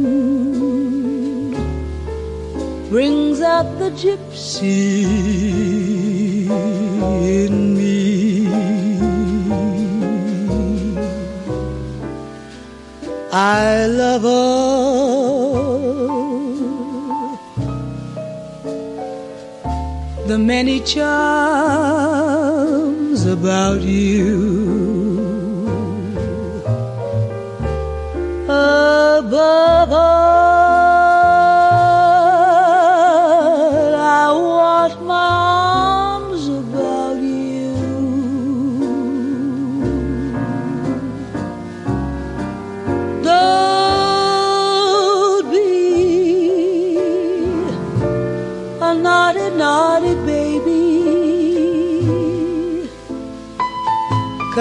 brings out the gypsy I love all the many charms about you. Above all,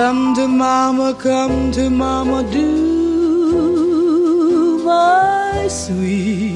Come to mama, come to mama, do my sweet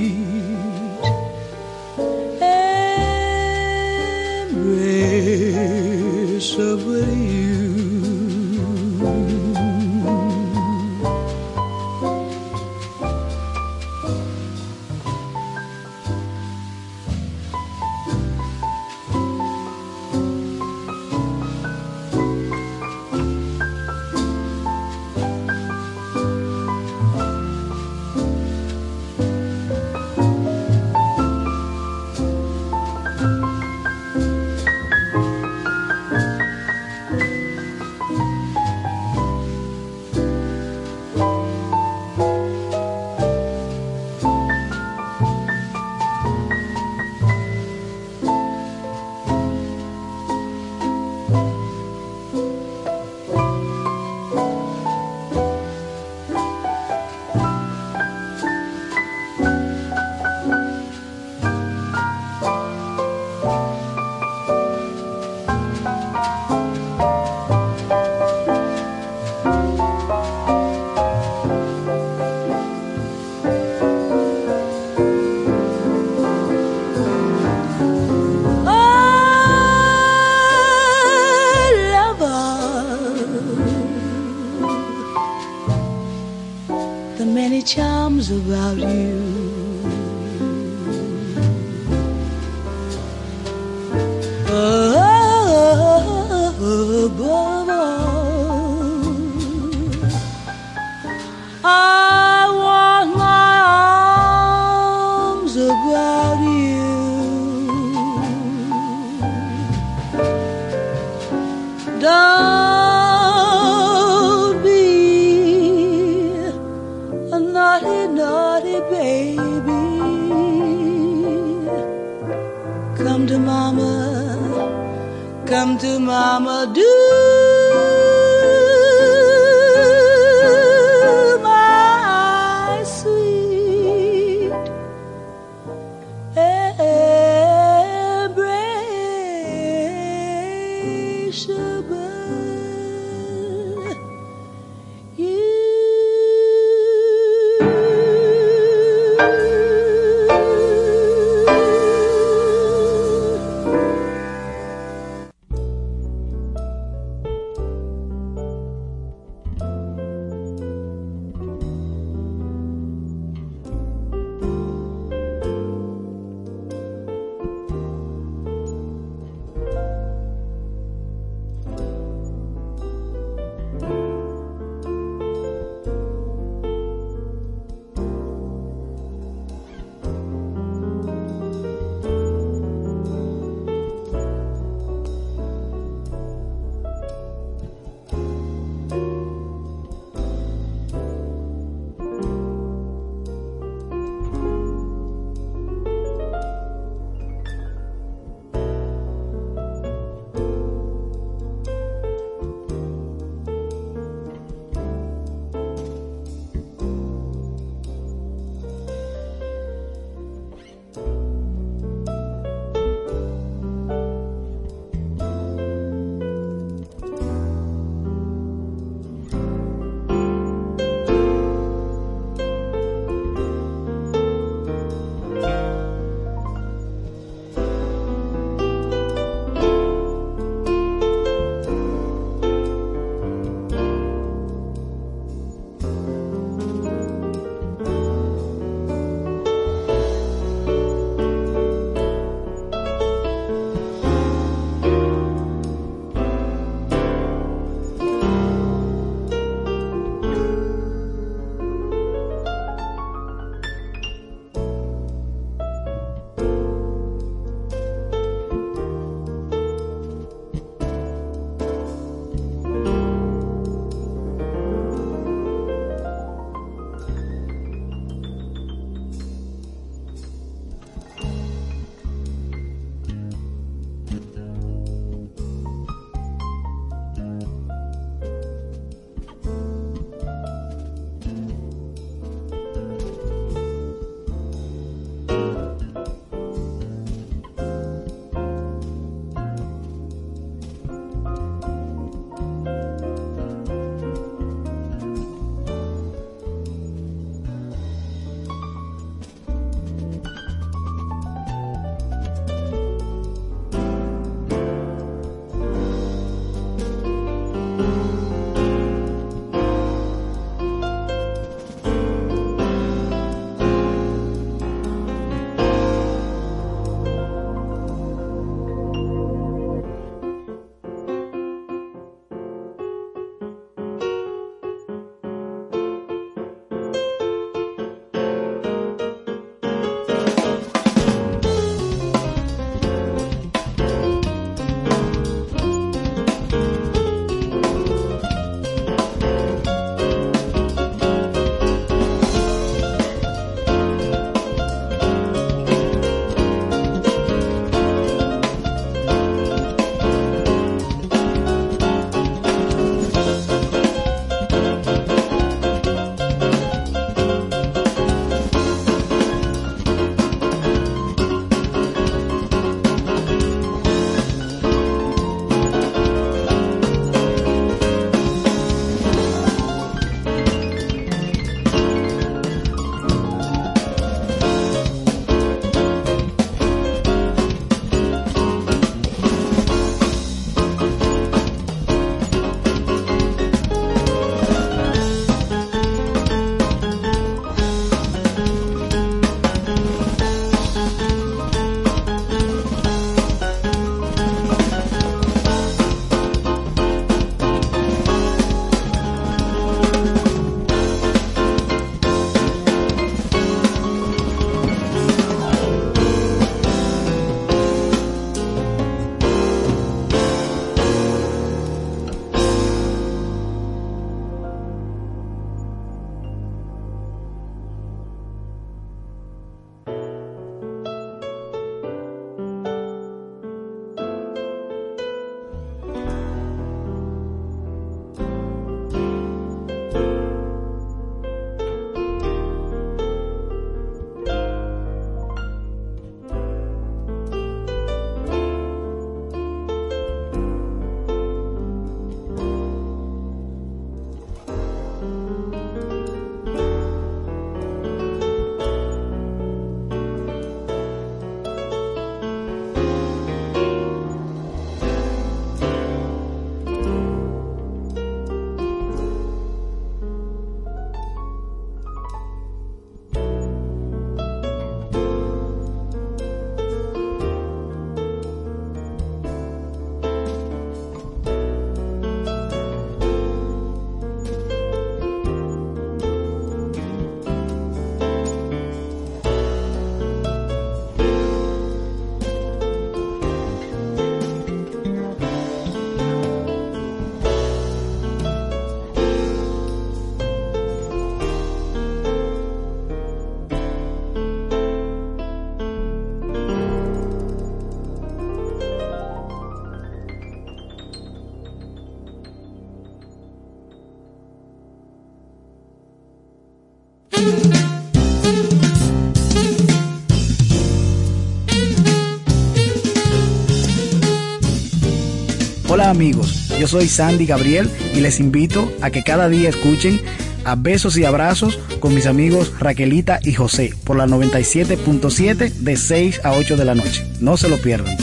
Amigos, yo soy Sandy Gabriel y les invito a que cada día escuchen a Besos y Abrazos con mis amigos Raquelita y José por la 97.7 de 6 a 8 de la noche. No se lo pierdan.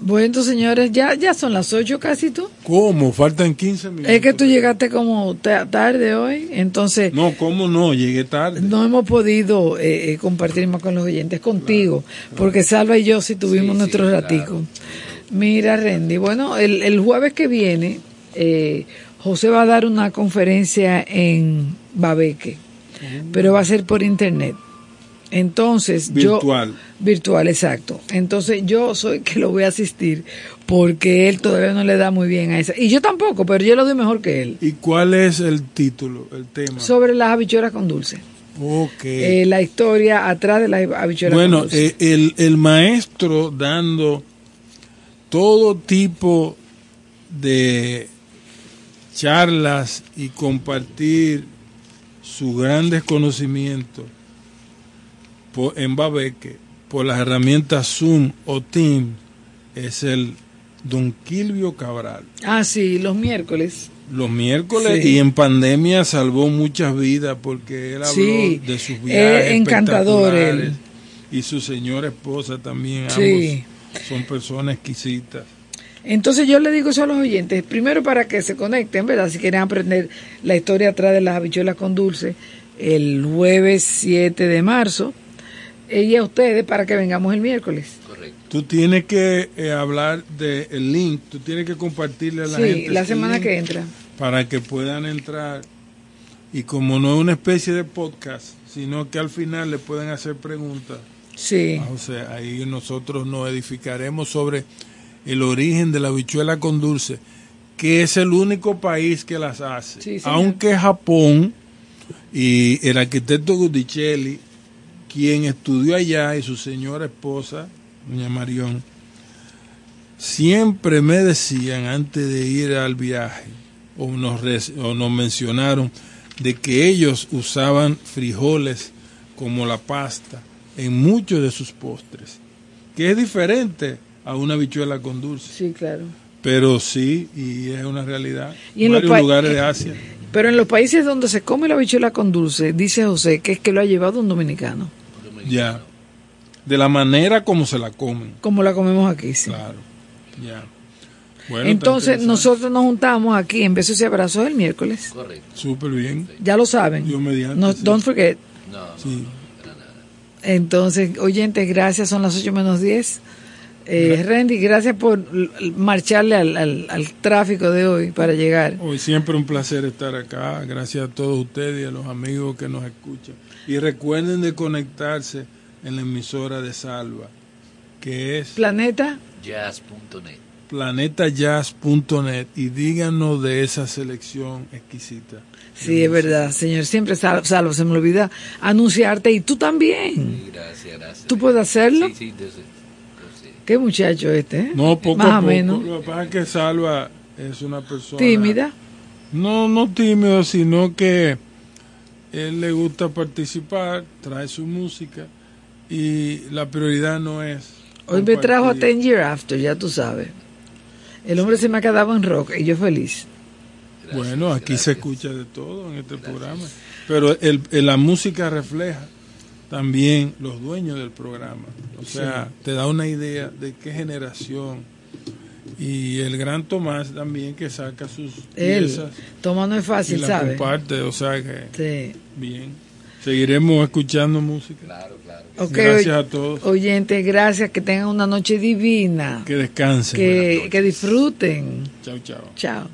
Bueno, señores, ya, ya son las 8 casi tú. ¿Cómo? Faltan 15 minutos. Es que tú llegaste como ta- tarde hoy, entonces No, ¿cómo no? Llegué tarde. no hemos podido eh, eh, compartir más con los oyentes contigo, porque Salva y yo sí tuvimos nuestro ratico. Mira, Randy, bueno, el, el jueves que viene, eh, José va a dar una conferencia en Babeque, pero va a ser por internet. Entonces, Virtual. yo... Virtual, exacto. Entonces, yo soy que lo voy a asistir porque él todavía no le da muy bien a esa. Y yo tampoco, pero yo lo doy mejor que él. ¿Y cuál es el título, el tema? Sobre las habichuelas con dulce. Ok. Eh, la historia atrás de las habichuelas bueno, con dulce. eh, el, el maestro dando todo tipo de charlas y compartir sus grandes conocimientos en Babeque por las herramientas Zoom o Teams es el Don Quilvio Cabral. Ah, sí, los miércoles. Los miércoles Sí. y en pandemia salvó muchas vidas porque él habló Sí, de sus eh, viajes encantador él. y su señora esposa también Sí. ambos son personas exquisitas. Entonces yo le digo eso a los oyentes, primero para que se conecten, ¿verdad? Si quieren aprender la historia atrás de las habichuelas con dulce, el jueves 7 de marzo, eh, y a ustedes para que vengamos el miércoles. Tú tienes que eh, hablar del link, tú tienes que compartirle a la Sí, gente. la semana que entra. Para que puedan entrar. Y como no es una especie de podcast, sino que al final le pueden hacer preguntas. Sí. O sea, ahí nosotros nos edificaremos sobre el origen de la habichuela con dulce, que es el único país que las hace. Sí. Aunque Japón y el arquitecto Gudicelli, quien estudió allá, y su señora esposa, doña Marión, siempre me decían antes de ir al viaje, o nos, o nos mencionaron, de que ellos usaban frijoles como la pasta en muchos de sus postres, que es diferente a una habichuela con dulce. Sí, claro. Pero sí, y es una realidad. Y en varios lugares de Asia. Pero en los países donde se come la habichuela con dulce, dice José que es que lo ha llevado un dominicano, Ya. De la manera como se la comen. como la comemos aquí. Sí. Claro. Ya. Bueno, Entonces nosotros nos juntamos aquí en Besos y Abrazos el miércoles. Correcto. Súper bien. Ya lo saben. Dios mediante, No, sí. Don't forget. No, Sí. Entonces, oyentes, gracias, son las 8 menos 10. Eh, Randy, gracias por marcharle al, al- al tráfico de hoy para llegar. Hoy siempre un placer estar acá. Gracias a todos ustedes y a los amigos que nos escuchan. Y recuerden de conectarse en la emisora de Salva, que es Planeta, Jazz.net. planetajazz.net y díganos de esa selección exquisita. sí, es verdad, señor. Siempre salvo, salvo, se me olvida anunciarte y tú también. Gracias, gracias. ¿Tú puedes hacerlo? Sí, sí, yo sé, yo sé. Qué muchacho este, ¿eh? No, poco Más a poco. menos. Lo que pasa es que Salva es una persona... Tímida. No, no tímido, sino que él le gusta participar, trae su música y la prioridad no es... Hoy me trajo a. Ten Year After, ya tú sabes. El hombre se me ha quedado en rock y yo feliz. Bueno, aquí se escucha de todo en este programa, pero el, el- la música refleja también los dueños del programa, o sea, te da una idea de qué generación y el gran Tomás también que saca sus Él, piezas toma no es fácil, ¿sabes? comparte, o sea que Sí. bien, seguiremos escuchando música. Claro, claro. Gracias a todos, Oyentes, gracias, que tengan una noche divina. que descansen. Que, que disfruten. Chao, chao. Chao.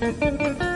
Musik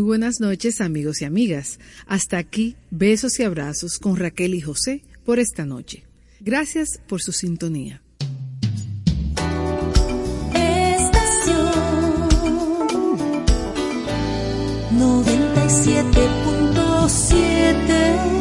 Muy buenas noches amigos y amigas. Hasta aquí besos y abrazos con Raquel y José por esta noche. Gracias por su sintonía. Estación 97.7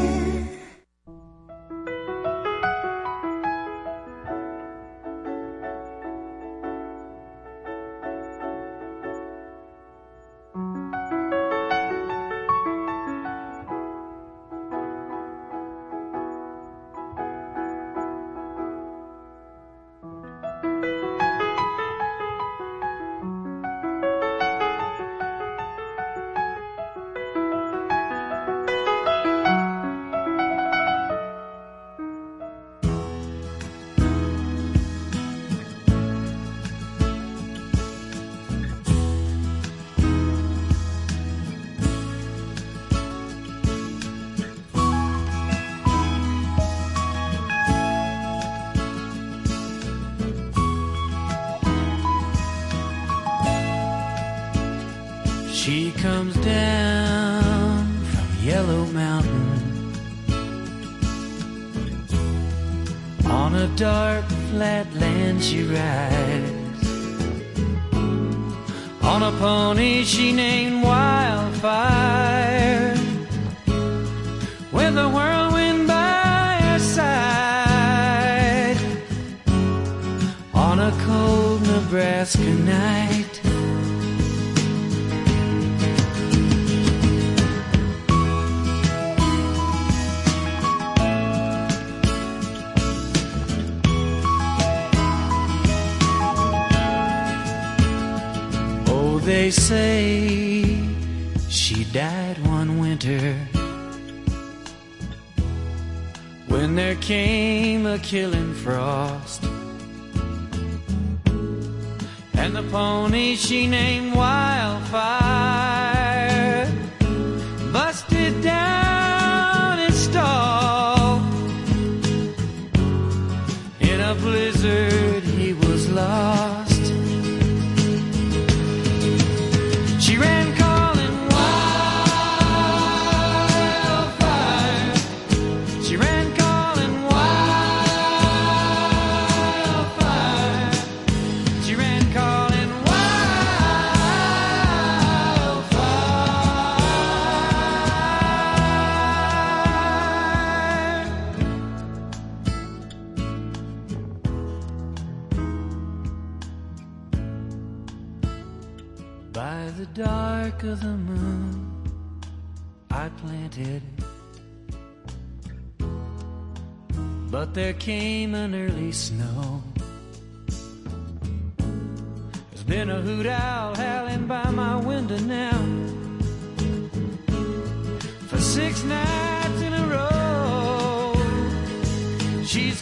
They say she died one winter when there came a killing frost. And the pony she named Wildfire dark of the moon, I planted. it. But there came an early snow. There's been a hoot owl howling by my window now for six nights in a row. She's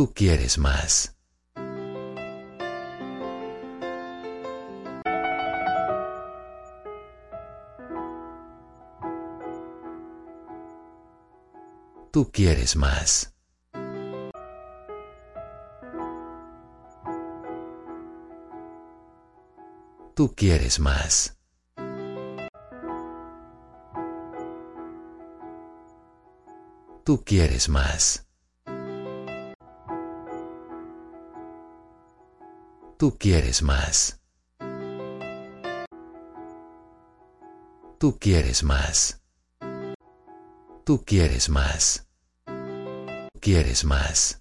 Tú quieres más. Tú quieres más. Tú quieres más. Tú quieres más. Tú quieres más. Tú quieres más. Tú quieres más. Quieres más.